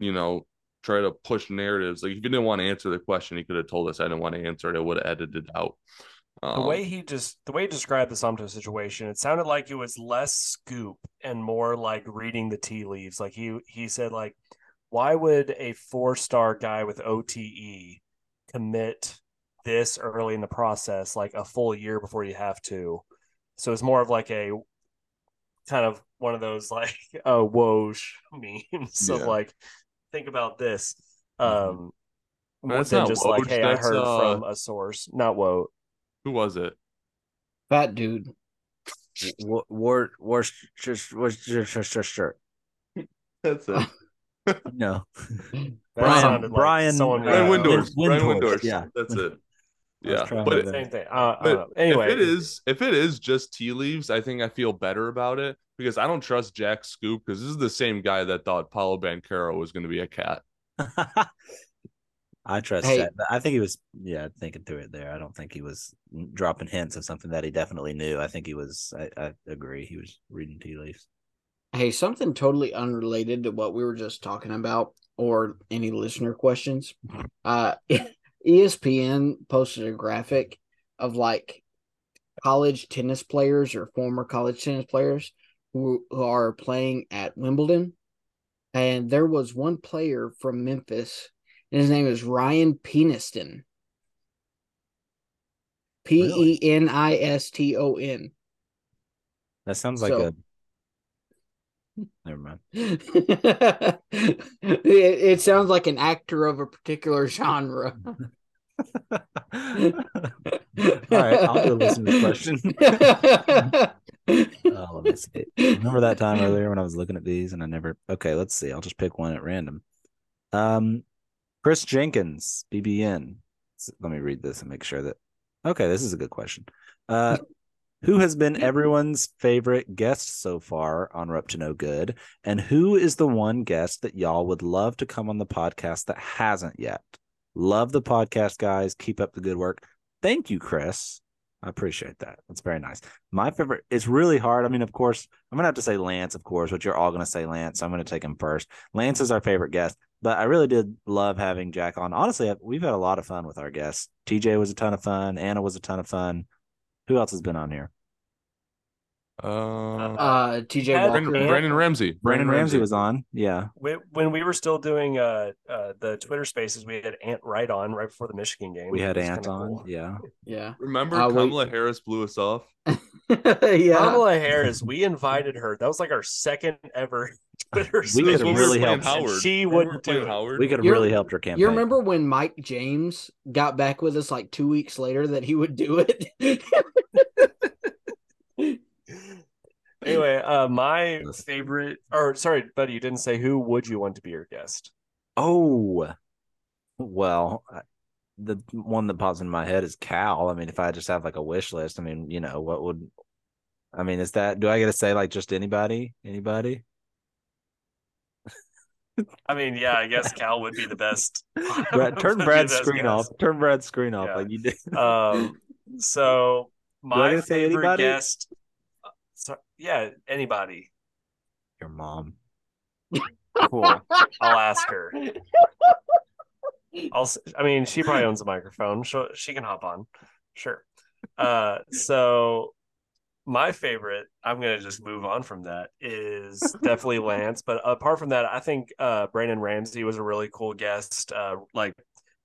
you know try to push narratives. Like if he didn't want to answer the question he could have told us i didn't want to answer it i would have edited it out. Um, the way he just the way he described the Somto situation, it sounded like it was less scoop and more like reading the tea leaves. Like he he said, like, why would a four star guy with OTE commit this early in the process, like a full year before you have to. So it's more of like a kind of one of those like uh Woj memes of like think about this. Mhm. Um more that's than not just like, hey, I heard uh, from a source, not Woj. Who was it? Fat dude. War, war, war, just, was just, just, shirt. That's it. No, That Brian- like Brian- someone Brian Uh, Windhorst. Brian Windhorst, Windhorst. yeah. That's it. I was Yeah, but to- it, same thing. Uh, but don't. Anyway, if it is if it is just tea leaves, I think I feel better about it because I don't trust Jack Scoop because this is the same guy that thought Paolo Banchero was going to be a cat. I trust Hey. that. I think he was, yeah, thinking through it there. I don't think he was dropping hints of something that he definitely knew. I think he was. I, I agree. He was reading tea leaves. Hey, something totally unrelated to what we were just talking about or any listener questions. Uh ESPN posted a graphic of like college tennis players or former college tennis players who, who are playing at Wimbledon. And there was one player from Memphis, and his name is Ryan Peniston. P E N I S T O N. That sounds like So- a. Never mind. it, it sounds like an actor of a particular genre. All right, I'll go listen to the question. Oh, let me see. Remember that time earlier when I was looking at these and I never. Okay, let's see. I'll just pick one at random. Um, Chris Jenkins, BBN. Let me read this and make sure that. Okay, this is a good question. Uh, who has been mm-hmm. everyone's favorite guest so far on We're Up to No Good, and who is the one guest that y'all would love to come on the podcast that hasn't yet? Love the podcast, guys. Keep up the good work. Thank you, Chris. I appreciate that. That's very nice. My favorite, it's really hard. I mean, of course, I'm going to have to say Lance, of course, but you're all going to say Lance. So I'm going to take him first. Lance is our favorite guest, but I really did love having Jack on. Honestly, we've had a lot of fun with our guests. TJ was a ton of fun. Anna was a ton of fun. Who else has been on here? Uh, Uh, TJ Walker. Brandon, Brandon Ramsey. Brandon Ramsey was on. Yeah. when, when we were still doing uh, uh, the Twitter Spaces, we had Ant Wright on right before the Michigan game. We had Ant on. cool. Yeah. Yeah. Remember Uh, we- Harris blew us off? yeah. Kamala Harris, we invited her. That was like our second ever Twitter We could have really playing helped. Howard. she wouldn't do it. Howard. We could have really helped her campaign. You remember when Mike James got back with us like two weeks later that he would do it? Anyway, uh, my favorite, or sorry, buddy, you didn't say who would you want to be your guest? Oh, well, I- the one that pops in my head is Cal. I mean, if I just have like a wish list, I mean, you know, what would, I mean, is that, do I get to say like just anybody? Anybody? I mean, yeah, I guess Cal would be the best. Brad, turn Brad's the best screen off. Turn Brad's screen off Yeah. like you did. Um, so I my get to say favorite anybody? guest, so, yeah, anybody. Your mom. Cool. I'll ask her. I'll. I mean, she probably owns a microphone. She she can hop on. Sure. Uh, so my favorite. I'm gonna just move on from that. Is definitely Lance. But apart from that, I think uh, Brandon Ramsey was a really cool guest. Uh, like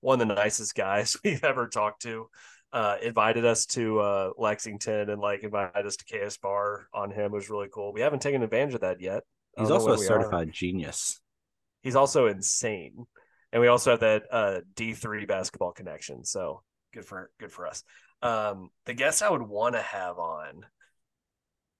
one of the nicest guys we've ever talked to. Uh, invited us to uh, Lexington and like invited us to KSR Bar on him It was really cool. We haven't taken advantage of that yet. He's also a certified genius. he's also insane and we also have that uh d3 basketball connection so good for good for us um the guest i would want to have on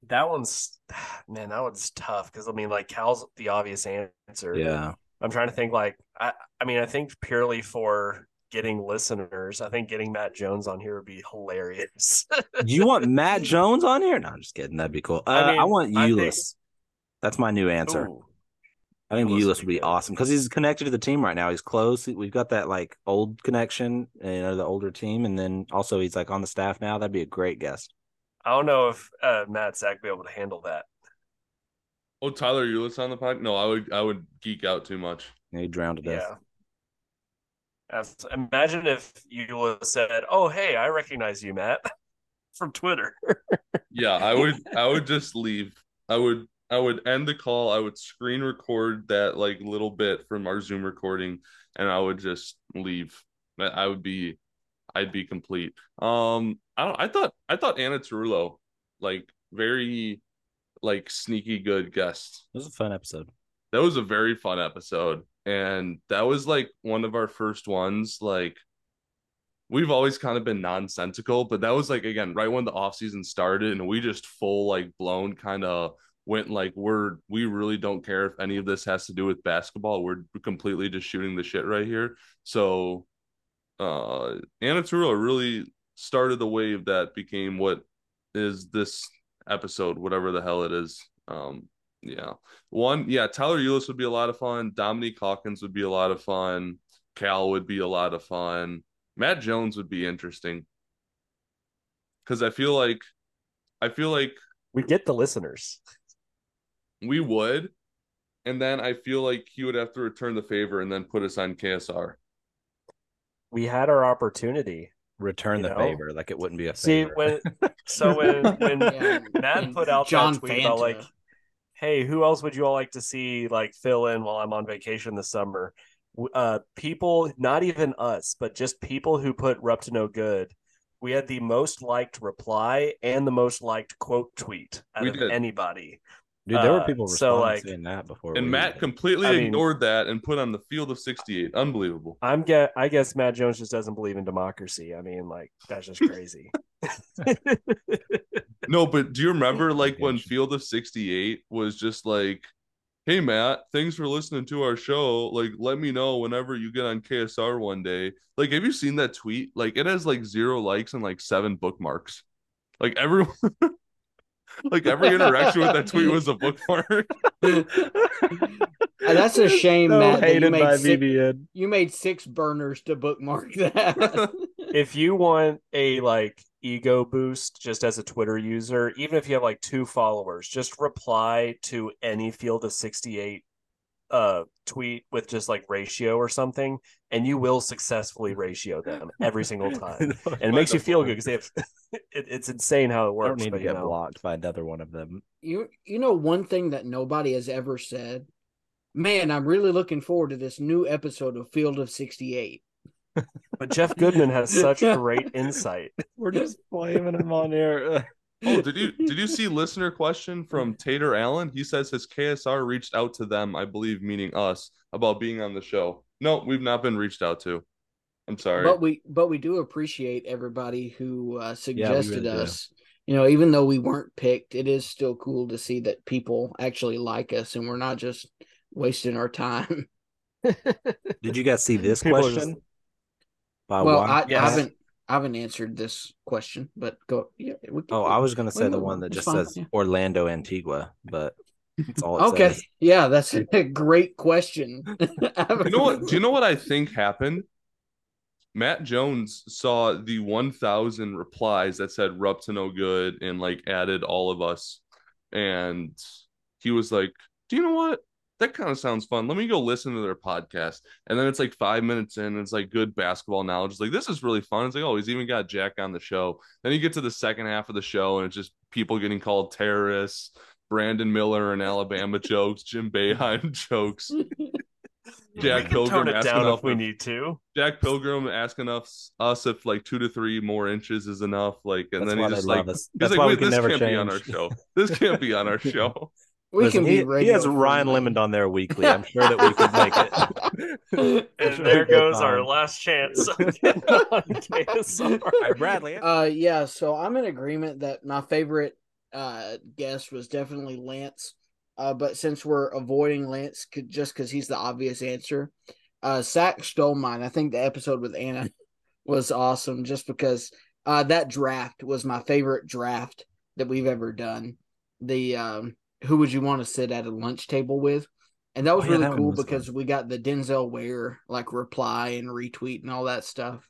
that one's man that one's tough because i mean like cal's the obvious answer Yeah. i'm trying to think like i i mean i think purely for getting listeners i think getting matt jones on here would be hilarious you want Matt Jones on here? No, I'm just kidding. That'd be cool. Uh, I mean, want I think- Ulis. That's my new answer. Ooh. I think Ulis Ulis would would be be good. awesome because he's connected to the team right now. He's close. We've got that like old connection, you know, the older team, and then also he's like on the staff now. That'd be a great guest. i don't know if uh matt zach would be able to handle that Oh, Tyler Ulis on the pod? No, I would I would geek out too much. Yeah, he drowned to death. Yeah. Imagine if you said, "Oh, hey, I recognize you, Matt, from Twitter." Yeah, I would I would just leave. I would I would end the call. I would screen record that like little bit from our Zoom recording and I would just leave. I- would be I'd be complete. Um I don't I thought I thought Anna Tarullo like very like sneaky good guest. It was a fun episode. That was a very fun episode. And that was like one of our first ones. Like we've always kind of been nonsensical, but that was like again right when the off season started, and we just full like blown kind of went like we're we really don't care if any of this has to do with basketball. We're completely just shooting the shit right here. So uh Anna Tarullo really started the wave that became what is this episode, whatever the hell it is. Um yeah. One, yeah, Tyler Ulis would be a lot of fun. Dominique Hawkins would be a lot of fun. Cal would be a lot of fun. Matt Jones would be interesting. Cause I feel like I feel like We get the listeners. We would. And then I feel like he would have to return the favor and then put us on KSR. We had our opportunity. Return the know? favor, like it wouldn't be a See favor. when so when when Yeah. Matt put out John that tweet about like, hey, who else would you all like to see like fill in while I'm on vacation this summer? W- Uh, people, not even us, but just people who put Rupp to no good. We had the most liked reply and the most liked quote tweet out We of did. anybody. Dude, there were uh, people so, responding like- saying that before. And we Matt did. completely I mean- ignored that and put on the field of 68. Unbelievable. I'm get. I guess Matt Jones just doesn't believe in democracy. I mean, like that's just crazy. No, but do you remember like when Field of 68 was just like, hey, Matt, thanks for listening to our show. Like, let me know whenever you get on KSR one day. Like, have you seen that tweet? Like, it has like zero likes and like seven bookmarks. Like, everyone. Like every interaction with that tweet was a bookmark. Uh, that's a shame, So Matt. That you hated by made, six, you made six burners to bookmark that. if you want a like ego boost just as a Twitter user, even if you have like two followers, just reply to any field of 68 uh tweet with just like ratio or something and you will successfully ratio them every single time. And it makes you feel good because they have it, it's insane how it I works. don't need to but, you get know, blocked by another one of them. you you know one thing that nobody has ever said man i'm really looking forward to this new episode of field of 68 But Jeff Goodman has such great insight. We're just blaming him on here. Oh, did you did you see listener question from Tater Allen? He says his KSR reached out to them, I believe, meaning us, about being on the show. No, we've not been reached out to. I'm sorry. but we but we do appreciate everybody who uh, suggested really do. us you know even though we weren't picked it is still cool to see that people actually like us and we're not just wasting our time Did you guys see this People question? just- By well one- I, Yes. I haven't I haven't answered this question but go yeah we can- Oh, I was gonna say the one that just fine, says yeah. Orlando Antigua, but that's all it okay says. yeah that's a great question you know what? Do you know what I think happened? Matt Jones saw the 1,000 replies that said "Rupp to no good" and like added all of us, and he was like, "Do you know what? That kind of sounds fun. Let me go listen to their podcast." And then it's like five minutes in, and it's like good basketball knowledge. It's like this is really fun. It's like, oh, he's even got Jack on the show. Then you get to the second half of the show, and it's just people getting called terrorists. Brandon Miller and Alabama jokes, Jim Boeheim jokes. Jack we Pilgrim tone it asking down if we of- need to. Jack Pilgrim asking us us if like two to three more inches is enough. Like, and That's then why he's just love like, he's That's like, wait, this can't be on our show. This can't be on our show. We Listen, can be he, he has Ryan friendly. Lemond on there weekly. I'm sure that we could make it. And Sure there we can goes our last chance of getting on KSR. All right, Bradley. Uh, yeah. So I'm in agreement that my favorite uh guest was definitely Lance. Uh, but since we're avoiding Lance c- just because he's the obvious answer, uh, Sack stole mine. I think the episode with Anna was awesome just because uh that draft was my favorite draft that we've ever done. The um, who would you want to sit at a lunch table with? And that was Oh, yeah, really that cool was fun. because we got the Denzel Ware like reply and retweet and all that stuff.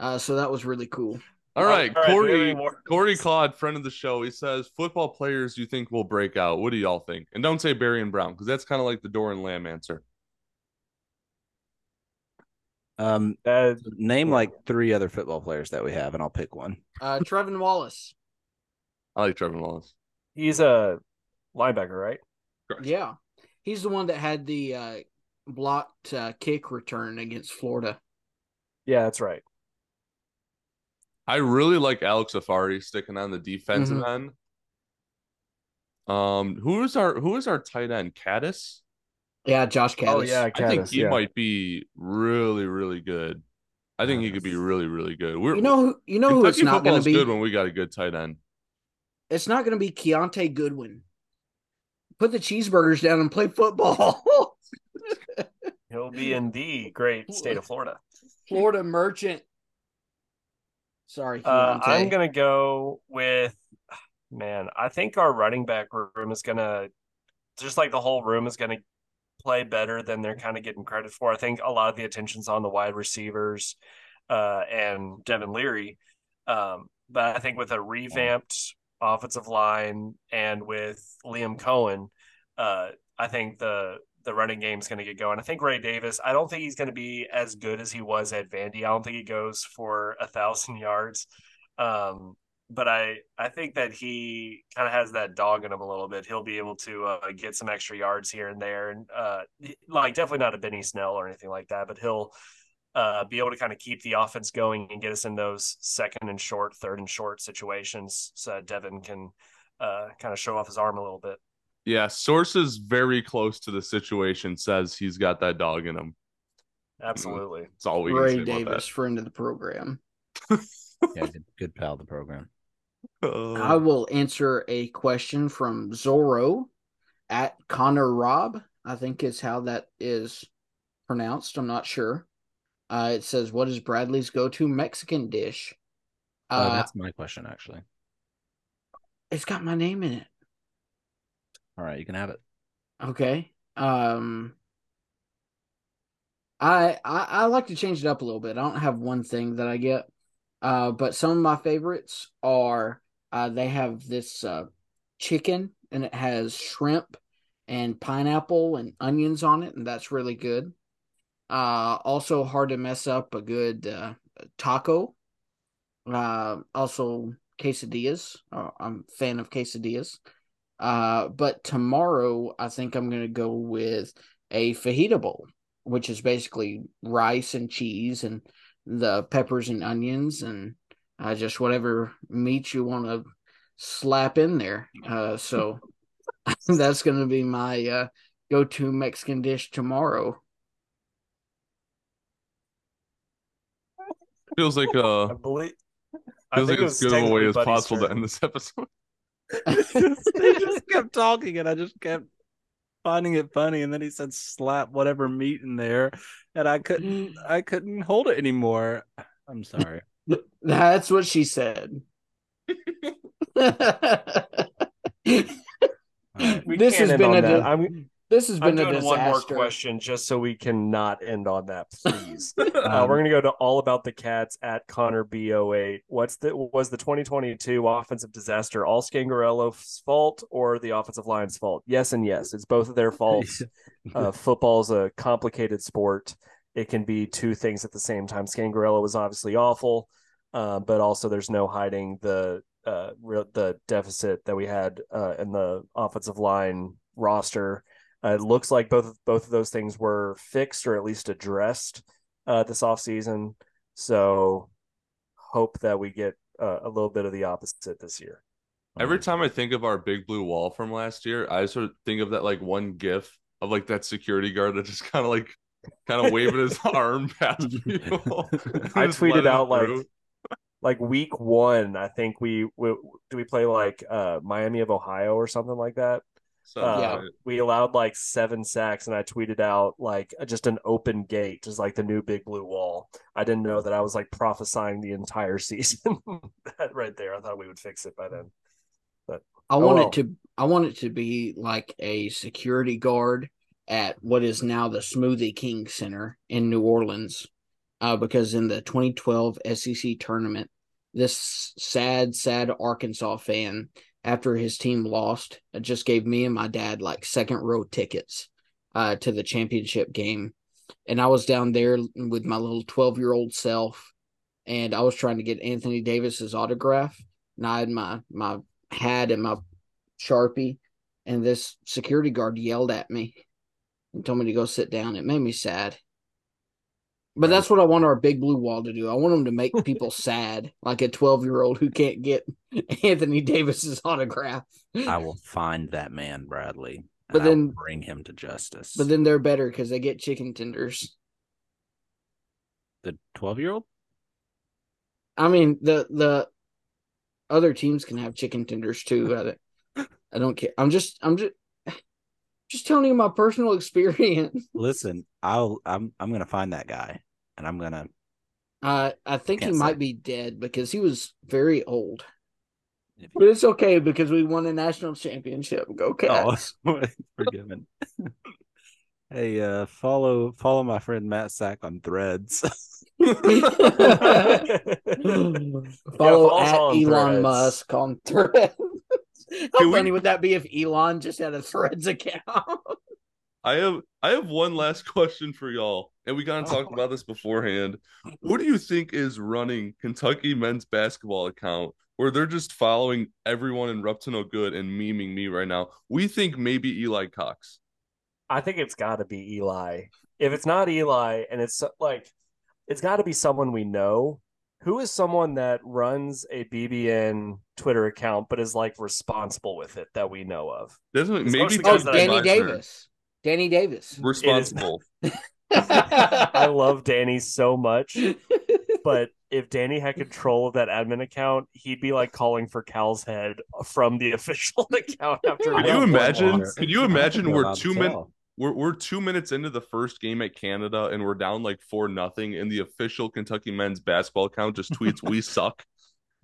Uh, so that was really cool. All right, All right, do we Corey. Corey Claude, friend of the show, he says football players you think will break out. What do y'all think? And don't say Barion Brown because that's kind of like the Doron Lamb answer. Um, Uh, name like three other football players that we have, and I'll pick one. Uh, Trevin Wallace. I like Trevin Wallace. he's a linebacker, right? Correct. Yeah, he's the one that had the uh, blocked uh, kick return against Florida. Yeah, that's right. I really like Alex Afari sticking on the defensive Mm-hmm. end. Um, who is our who is our tight end? Kattus. Yeah, Josh Kattus. Oh yeah, I think he yeah. might be really, really good. I think he could be really, really good. We're You know who? You know who it's not going to be. good when we got a good tight end. It's not going to be Keontae Goodwin. Put the cheeseburgers down and play football. He'll be in the great state of Florida. Florida Merchant. Sorry, Uh, I'm gonna go with man. I think our running back room is gonna just like the whole room is gonna play better than they're kind of getting credit for. I think a lot of the attention's on the wide receivers uh, and Devin Leary, um, but I think with a revamped offensive line and with Liam Coen, uh, I think the the running game is going to get going. I think Ray Davis. I don't think he's going to be as good as he was at Vandy. I don't think he goes for a thousand yards. Um, but I I think that he kind of has that dog in him a little bit. He'll be able to uh, get some extra yards here and there, and uh, like definitely not a Benny Snell or anything like that, but he'll uh, be able to kind of keep the offense going and get us in those second and short, third and short situations, so Devin can uh, kind of show off his arm a little bit. Yeah, sources very close to the situation says he's got that dog in him. Absolutely. That's all we Ray can say about Davis, friend of the program. Yeah, good, good pal of the program. Uh, I will answer a question from Zorro at Connor Rob. I think is how that is pronounced. I'm not sure. Uh, it says, "What is Bradley's go-to Mexican dish?" Oh, Uh, that's my question, actually. it's got my name in it. All right, you can have it. Okay. Um I, I I like to change it up a little bit. I don't have one thing that I get. Uh but some of my favorites are uh they have this uh chicken and it has shrimp and pineapple and onions on it and that's really good. Uh also hard to mess up a good uh taco. Uh also quesadillas. Uh, I'm a fan of quesadillas. Uh, but tomorrow I think I'm gonna go with a fajita bowl, which is basically rice and cheese and the peppers and onions and uh, just whatever meat you want to slap in there. Uh, so that's gonna be my uh, go-to Mexican dish tomorrow. Feels like uh I believe. I feels like think as good of a way as Buddy's possible to end this episode. they just kept talking, and I just kept finding it funny. And then he said, "Slap whatever meat in there," and I couldn't, I couldn't hold it anymore. I'm sorry. That's what she said. We this has been a that. I'm, this has I'm been a doing one more question just so we can not end on that, please. Uh, we're going to go to all about the cats at Connor B08. What's the was the 2022 offensive disaster all Scangarello's fault or the offensive line's fault? Yes and yes, it's both of their faults. uh, football's a complicated sport. It can be two things at the same time. Scangarello was obviously awful, uh, but also there's no hiding the uh, the deficit that we had uh, in the offensive line roster. Uh, it looks like both both of those things were fixed or at least addressed uh, this offseason. So hope that we get uh, a little bit of the opposite this year. Every time I think of our big blue wall from last year, I sort of think of that like one gif of like that security guard that just kind of like kind of waving his arm past people. I tweeted let it out like like week one. I think we, we do we play like uh, Miami of Ohio or something like that. Something Uh, like it. we allowed like seven sacks, and I tweeted out like just an open gate, just like the new big blue wall. I didn't know that I was like prophesying the entire season. that right there, I thought we would fix it by then. But I Oh, want well. it to I want it to be like a security guard at what is now the Smoothie King Center in New Orleans. Uh, because in the 2012 SEC tournament, this sad, sad Arkansas fan, after his team lost, uh, just gave me and my dad like second row tickets uh, to the championship game. And I was down there with my little 12 year old self, and I was trying to get Anthony Davis's autograph. And I had my, my hat and my Sharpie, and this security guard yelled at me and told me to go sit down. It made me sad. But that's what I want our big blue wall to do. I want them to make people sad, like a 12 year old who can't get Anthony Davis's autograph. I will find that man, Bradley. and But then- bring him to justice. But then they're better because they get chicken tenders. the twelve year old. I mean, the the other teams can have chicken tenders too. I, I don't care. I'm just I'm just just telling you my personal experience. Listen, I'll I'm I'm gonna find that guy, and I'm gonna. Uh, I think he say. might be dead because he was very old. If But it's okay because we won a national championship. Go Cats! Oh, forgiven. hey, uh, follow follow my friend Matt Sack on Threads. Follow follow at Elon Threads. Musk on Threads. How Can we- funny would that be if Elon just had a Threads account? I have I have one last question for y'all, and we kind of talked Oh. about this beforehand. What do you think is running Kentucky men's basketball account where they're just following everyone in Rupp to No Good and memeing me right now? We think maybe Eli Cox. I think it's got to be Eli. If it's not Eli, and it's like, it's got to be someone we know. Who is someone that runs a BBN Twitter account but is like responsible with it that we know of? Doesn't maybe oh, guys that I Danny like. Davis. Danny Davis. responsible? I love Danny so much, but if Danny had control of that admin account, he'd be like calling for Cal's head from the official account after. Could you imagine? Could you imagine think we're allowed to two min- tell. We're we're two minutes into the first game at Canada, and we're down like four nothing, and the official Kentucky men's basketball account just tweets, "We suck."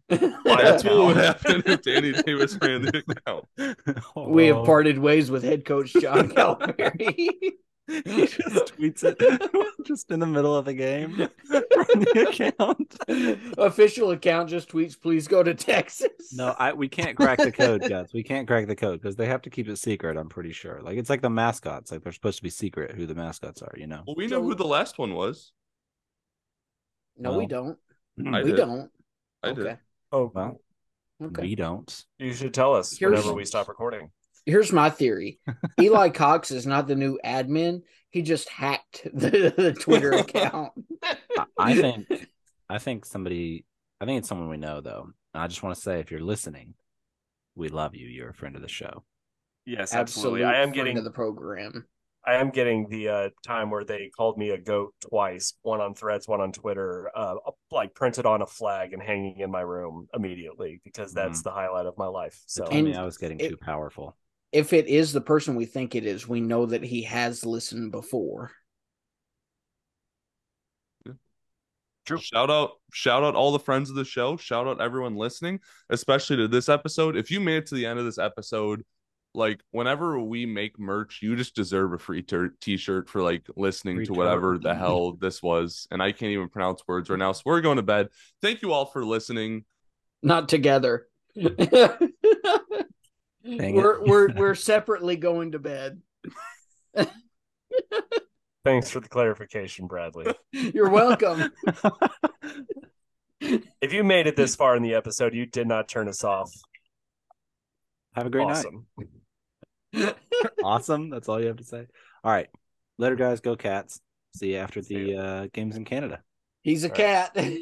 That's what would happen if Danny Davis ran the account. we have Oh. parted ways with head coach John Calipari. He just tweets it just in the middle of the game from the account. Official account just tweets, please go to Texas. No, I we can't crack the code, guys. We can't crack the code because they have to keep it secret. I'm pretty sure. Like it's like the mascots. Like they're supposed to be secret who the mascots are. You know. Well, we know who the last one was. no, we don't. Hmm. I we did. don't. I okay. did. Oh, Well, Okay. we don't. you should tell us Here's- whenever we stop recording. Here's my theory. Eli Cox is not the new admin. He just hacked the, the Twitter account. I, I think. I think somebody. I think it's someone we know though. And I just want to say, if you're listening, we love you. You're a friend of the show. Yes, Absolutely. absolutely. I am getting of the program. I am getting the uh, time where they called me a goat twice, one on Threads, one on Twitter, uh, like printed on a flag and hanging in my room immediately because that's the highlight of my life. So They told me I was getting it- too powerful. If it is the person we think it is, we know that he has listened before. True. Shout out, shout out all the friends of the show. Shout out everyone listening, especially to this episode. If you made it to the end of this episode, like whenever we make merch, you just deserve a free ter- t-shirt for like listening Free to whatever turd. the hell this was. And I can't even pronounce words right now. So we're going to bed. Thank you all for listening. Not together. Dang we're we're we're separately going to bed. thanks for the clarification, Bradley. You're welcome. if you made it this far in the episode, you did not turn us off. Have a great awesome. night. Awesome. That's all you have to say. All right. Later, guys. Go cats. See you after the uh, games in Canada. He's a All right. cat.